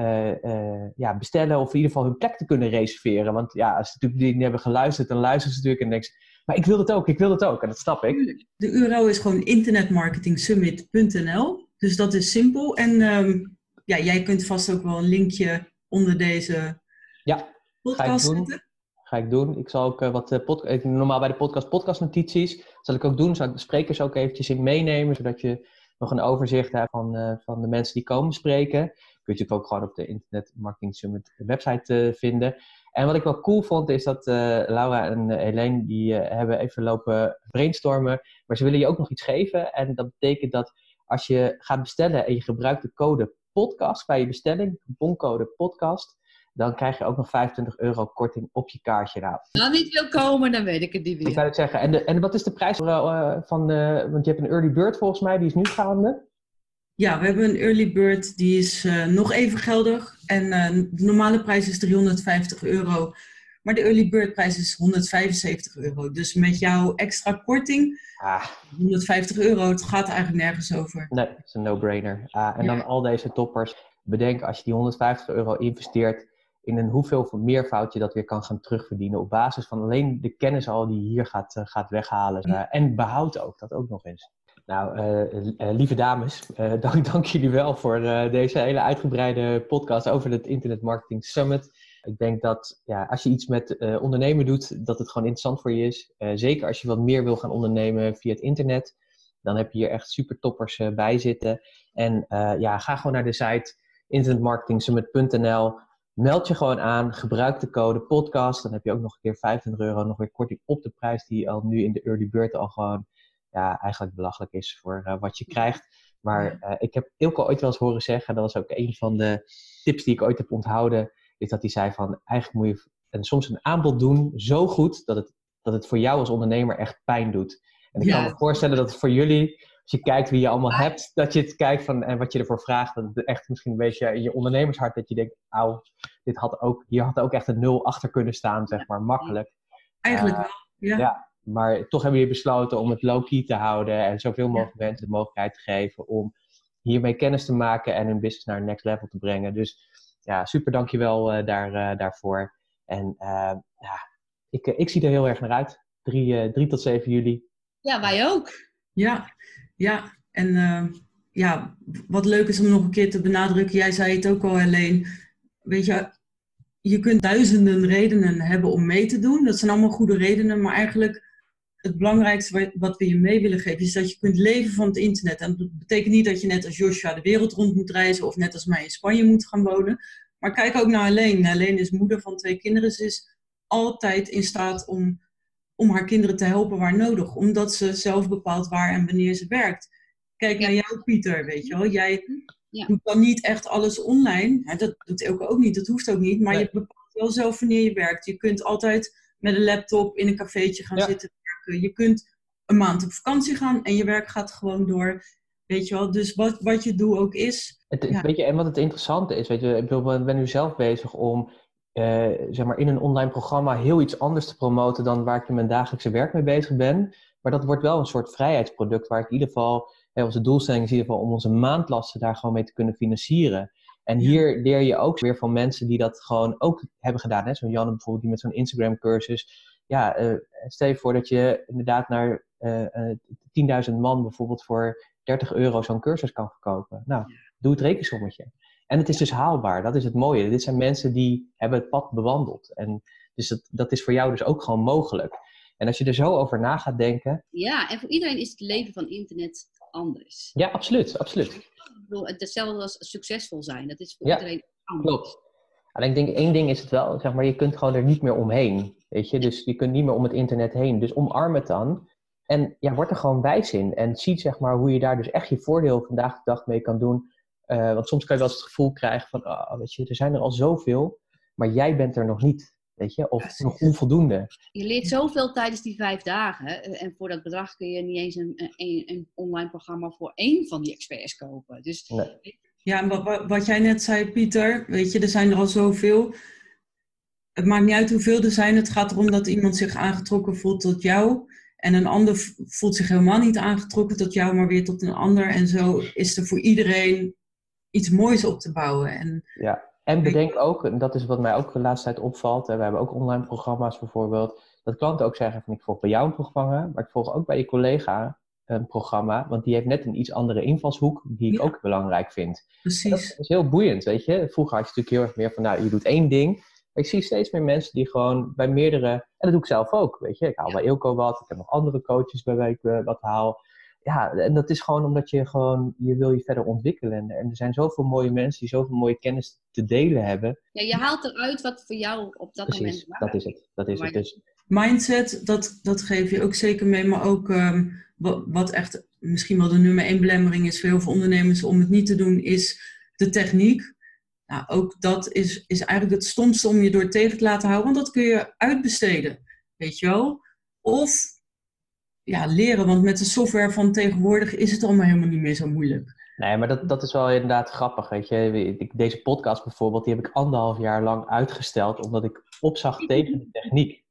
ja, bestellen of in ieder geval hun plek te kunnen reserveren? Want ja, als ze natuurlijk die hebben geluisterd, dan luisteren ze natuurlijk en denken maar ik wil het ook, ik wil het ook. En dat snap ik. De URL is gewoon internetmarketingsummit.nl. Dus dat is simpel. En um, ja, jij kunt vast ook wel een linkje onder deze ja, podcast zetten. Ga ik doen. Ik zal ook uh, wat uh, normaal bij de podcast podcastnotities zal ik ook doen. Zal ik de sprekers ook eventjes in meenemen, zodat je nog een overzicht hebt van, uh, van de mensen die komen spreken. Kun je ook gewoon op de Internet Marketing Summit website vinden. En wat ik wel cool vond, is dat uh, Laura en uh, Helene, die uh, hebben even lopen brainstormen. Maar ze willen je ook nog iets geven. En dat betekent dat als je gaat bestellen en je gebruikt de code podcast bij je bestelling, boncode podcast, dan krijg je ook nog 25 euro korting op je kaartje. Nou, nou niet wil komen, dan weet ik het niet meer. Ik zou het zeggen. En, de, en wat is de prijs van, want je hebt een early bird volgens mij, die is nu gaande. Ja, we hebben een early bird, die is uh, nog even geldig. En uh, de normale prijs is 350 euro. Maar de early bird prijs is 175 euro. Dus met jouw extra korting, ah. 150 euro, het gaat eigenlijk nergens over. Nee, het is een no-brainer. Ah, en ja. dan al deze toppers. Bedenk als je die 150 euro investeert in een hoeveel meervoud je dat weer kan gaan terugverdienen. Op basis van alleen de kennis al die je hier gaat, uh, gaat weghalen. Ja. en behoud ook, dat ook nog eens. Nou, uh, uh, lieve dames, uh, dank, dank jullie wel voor deze hele uitgebreide podcast over het Internet Marketing Summit. Ik denk dat ja, als je iets met ondernemen doet, dat het gewoon interessant voor je is. zeker als je wat meer wil gaan ondernemen via het internet, dan heb je hier echt super toppers bij zitten. En ja, ga gewoon naar de site internetmarketingsummit.nl. Meld je gewoon aan, gebruik de code podcast. Dan heb je ook nog een keer 25 euro nog weer korting op de prijs die al nu in de early bird al gewoon ja, eigenlijk belachelijk is voor uh, wat je krijgt. Maar uh, ik heb Ilko ooit wel eens horen zeggen, dat was ook een van de tips die ik ooit heb onthouden, is dat hij zei van eigenlijk moet je en soms een aanbod doen zo goed dat het, dat het voor jou als ondernemer echt pijn doet. En ik ja. kan me voorstellen dat het voor jullie, als je kijkt wie je allemaal hebt, dat je het kijkt van en wat je ervoor vraagt, dat het echt misschien een beetje in je ondernemershart dat je denkt, auw, dit had ook, hier had ook echt een nul achter kunnen staan, zeg maar, makkelijk. Eigenlijk uh, wel, ja. ja. Maar toch hebben we besloten om het low-key te houden en zoveel mogelijk ja. mensen de mogelijkheid te geven om hiermee kennis te maken en hun business naar een next level te brengen. Dus ja, super dankjewel uh, daar, uh, daarvoor. En uh, ja, ik, ik zie er heel erg naar uit. 3, 3 tot 7 juli. Ja, wij ook. Ja, ja. En ja, wat leuk is om nog een keer te benadrukken. Jij zei het ook al, alleen. Weet je, je kunt duizenden redenen hebben om mee te doen. Dat zijn allemaal goede redenen, maar eigenlijk het belangrijkste wat we je mee willen geven is dat je kunt leven van het internet. En dat betekent niet dat je net als Joshua de wereld rond moet reizen of net als mij in Spanje moet gaan wonen. Maar kijk ook naar Helene. Helene is moeder van twee kinderen. Ze is altijd in staat om, om haar kinderen te helpen waar nodig. Omdat ze zelf bepaalt waar en wanneer ze werkt. Kijk naar jou, Pieter, weet je wel. Jij ja. doet dan niet echt alles online. dat doet Elke ook niet, dat hoeft ook niet. Maar nee. je bepaalt wel zelf wanneer je werkt. Je kunt altijd met een laptop in een cafeetje gaan ja. zitten je kunt een maand op vakantie gaan en je werk gaat gewoon door. Weet je wel, dus wat, wat je doel ook is. Het, ja. weet je, en wat het interessante is, weet je, ik ben nu zelf bezig om uh, zeg maar in een online programma heel iets anders te promoten dan waar ik in mijn dagelijkse werk mee bezig ben. Maar dat wordt wel een soort vrijheidsproduct waar ik in ieder geval, hè, onze doelstelling is in ieder geval om onze maandlasten daar gewoon mee te kunnen financieren. En hier leer je ook weer van mensen die dat gewoon ook hebben gedaan. Zo'n Jan bijvoorbeeld die met zo'n Instagram cursus ja, uh, stel je voor dat je inderdaad naar uh, uh, 10.000 man bijvoorbeeld voor 30 euro zo'n cursus kan verkopen. Nou, doe het rekensommetje. En het is dus haalbaar, dat is het mooie. Dit zijn mensen die hebben het pad bewandeld. En dus dat, dat is voor jou dus ook gewoon mogelijk. En als je er zo over na gaat denken. Ja, en voor iedereen is het leven van internet anders. Ja, absoluut, absoluut. Hetzelfde als succesvol zijn. Dat is voor ja, iedereen anders. Klopt. Alleen ik denk één ding is het wel, zeg maar, je kunt gewoon er niet meer omheen. Weet je, dus je kunt niet meer om het internet heen. Dus omarm het dan. En ja, word er gewoon wijs in. En zie zeg maar hoe je daar dus echt je voordeel vandaag de dag mee kan doen. Uh, want soms kan je wel eens het gevoel krijgen van, oh, weet je, er zijn er al zoveel, maar jij bent er nog niet. Weet je, of nog onvoldoende. Je leert zoveel tijdens die vijf dagen. En voor dat bedrag kun je niet eens een, een, een online programma voor één van die experts kopen. Dus nee. Ja, en wat, wat jij net zei, Pieter, weet je, er zijn er al zoveel. Het maakt niet uit hoeveel er zijn. Het gaat erom dat iemand zich aangetrokken voelt tot jou. En een ander voelt zich helemaal niet aangetrokken tot jou, maar weer tot een ander. En zo is er voor iedereen iets moois op te bouwen. En, ja, en bedenk ook, en dat is wat mij ook de laatste tijd opvalt. We hebben ook online programma's bijvoorbeeld. Dat klanten ook zeggen van ik volg bij jou een programma, maar ik volg ook bij je collega een programma, want die heeft net een iets andere invalshoek die ik ook belangrijk vind. Precies. Dat is heel boeiend, weet je. Vroeger had je natuurlijk heel erg meer van, nou, je doet één ding. Maar ik zie steeds meer mensen die gewoon bij meerdere, en dat doe ik zelf ook, weet je. Ik haal bij Ilko wat, ik heb nog andere coaches bij wie ik eh, wat haal. Ja, en dat is gewoon omdat je gewoon, je wil je verder ontwikkelen. En er zijn zoveel mooie mensen die zoveel mooie kennis te delen hebben. Ja, je haalt eruit wat voor jou op dat Precies, moment dat is het. Dat is het. Dus, Mindset, dat, dat geef je ook zeker mee, maar ook ehm, wat, echt misschien wel de nummer één belemmering is voor heel veel ondernemers om het niet te doen, is de techniek. Nou, ook dat is, is eigenlijk het stomste om je door tegen te laten houden, want dat kun je uitbesteden, weet je wel. Of ja, leren, want met de software van tegenwoordig is het allemaal helemaal niet meer zo moeilijk. Nee, maar dat, dat is wel inderdaad grappig, weet je. Deze podcast bijvoorbeeld, die heb ik anderhalf jaar lang uitgesteld, omdat ik opzag tegen de techniek.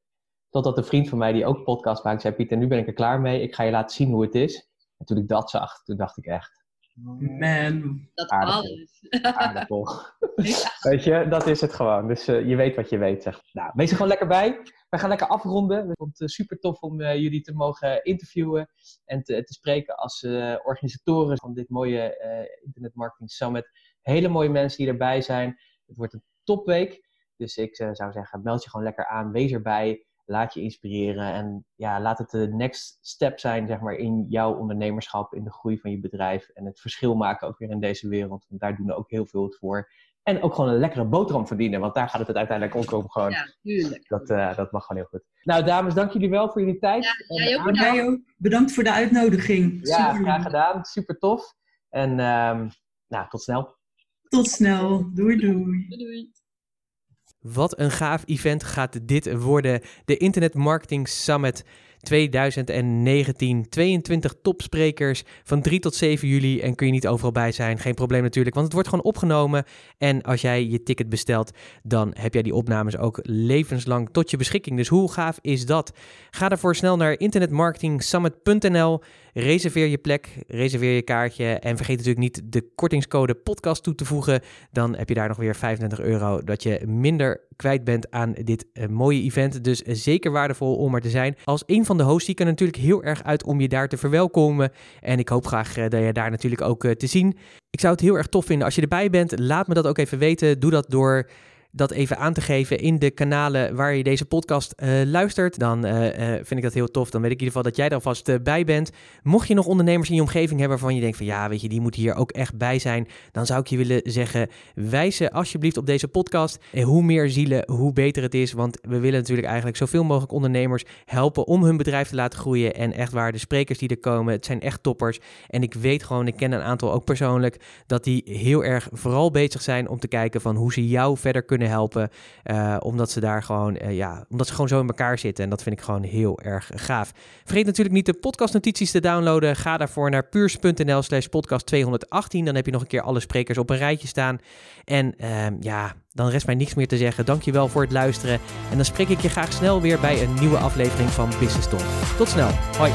Totdat een vriend van mij die ook podcast maakt, zei: Pieter, nu ben ik er klaar mee. Ik ga je laten zien hoe het is. En toen ik dat zag, toen dacht ik echt. Man. Dat alles. Aardappel. Weet je, dat is het gewoon. Dus uh, je weet wat je weet. Zeg. Nou, wees er gewoon lekker bij. We gaan lekker afronden. Ik vond het uh, super tof om uh, jullie te mogen interviewen en te, te spreken als organisatoren van dit mooie Internet Marketing Summit. Hele mooie mensen die erbij zijn. Het wordt een topweek. Dus ik zou zeggen, meld je gewoon lekker aan. Wees erbij laat je inspireren en ja, laat het de next step zijn zeg maar, in jouw ondernemerschap, in de groei van je bedrijf en het verschil maken ook weer in deze wereld. Want daar doen we ook heel veel het voor. En ook gewoon een lekkere boterham verdienen, want daar gaat het uiteindelijk ook om. Gewoon. Ja, tuurlijk. Dat, uh, dat mag gewoon heel goed. Nou, dames, dank jullie wel voor jullie tijd. Ja, jij ook bedankt. bedankt voor de uitnodiging. Ja, Super. graag gedaan. Super tof. En um, nou, tot snel. Tot snel. Doei, doei. Doei, doei. Wat een gaaf event gaat dit worden. De Internet Marketing Summit 2019. 22 topsprekers van 3 tot 7 juli. En kun je niet overal bij zijn. Geen probleem natuurlijk, want het wordt gewoon opgenomen. En als jij je ticket bestelt, dan heb jij die opnames ook levenslang tot je beschikking. Dus hoe gaaf is dat? Ga daarvoor snel naar internetmarketingsummit.nl. Reserveer je plek, reserveer je kaartje. En vergeet natuurlijk niet de kortingscode podcast toe te voegen. Dan heb je daar nog weer 25 euro dat je minder kwijt bent aan dit uh, mooie event. Dus zeker waardevol om er te zijn. Als een van de hosts zie ik er natuurlijk heel erg uit om je daar te verwelkomen. En ik hoop graag uh, dat je daar natuurlijk ook te zien. Ik zou het heel erg tof vinden als je erbij bent. Laat me dat ook even weten. Doe dat door dat even aan te geven in de kanalen waar je deze podcast uh, luistert, dan uh, uh, vind ik dat heel tof. Dan weet ik in ieder geval dat jij er alvast bij bent. Mocht je nog ondernemers in je omgeving hebben waarvan je denkt van ja, weet je, die moeten hier ook echt bij zijn, dan zou ik je willen zeggen, wijs ze alsjeblieft op deze podcast. En hoe meer zielen, hoe beter het is, want we willen natuurlijk eigenlijk zoveel mogelijk ondernemers helpen om hun bedrijf te laten groeien. En echt waar, de sprekers die er komen, het zijn echt toppers. En ik weet gewoon, ik ken een aantal ook persoonlijk, dat die heel erg vooral bezig zijn om te kijken van hoe ze jou verder kunnen helpen. Uh, omdat ze daar gewoon, uh, ja, omdat ze gewoon zo in elkaar zitten. En dat vind ik gewoon heel erg gaaf. Vergeet natuurlijk niet de podcastnotities te downloaden. Ga daarvoor naar puurs.nl slash podcast 218. Dan heb je nog een keer alle sprekers op een rijtje staan. En uh, ja, dan rest mij niks meer te zeggen. Dankjewel voor het luisteren. En dan spreek ik je graag snel weer bij een nieuwe aflevering van Business Talk. Tot snel. Hoi.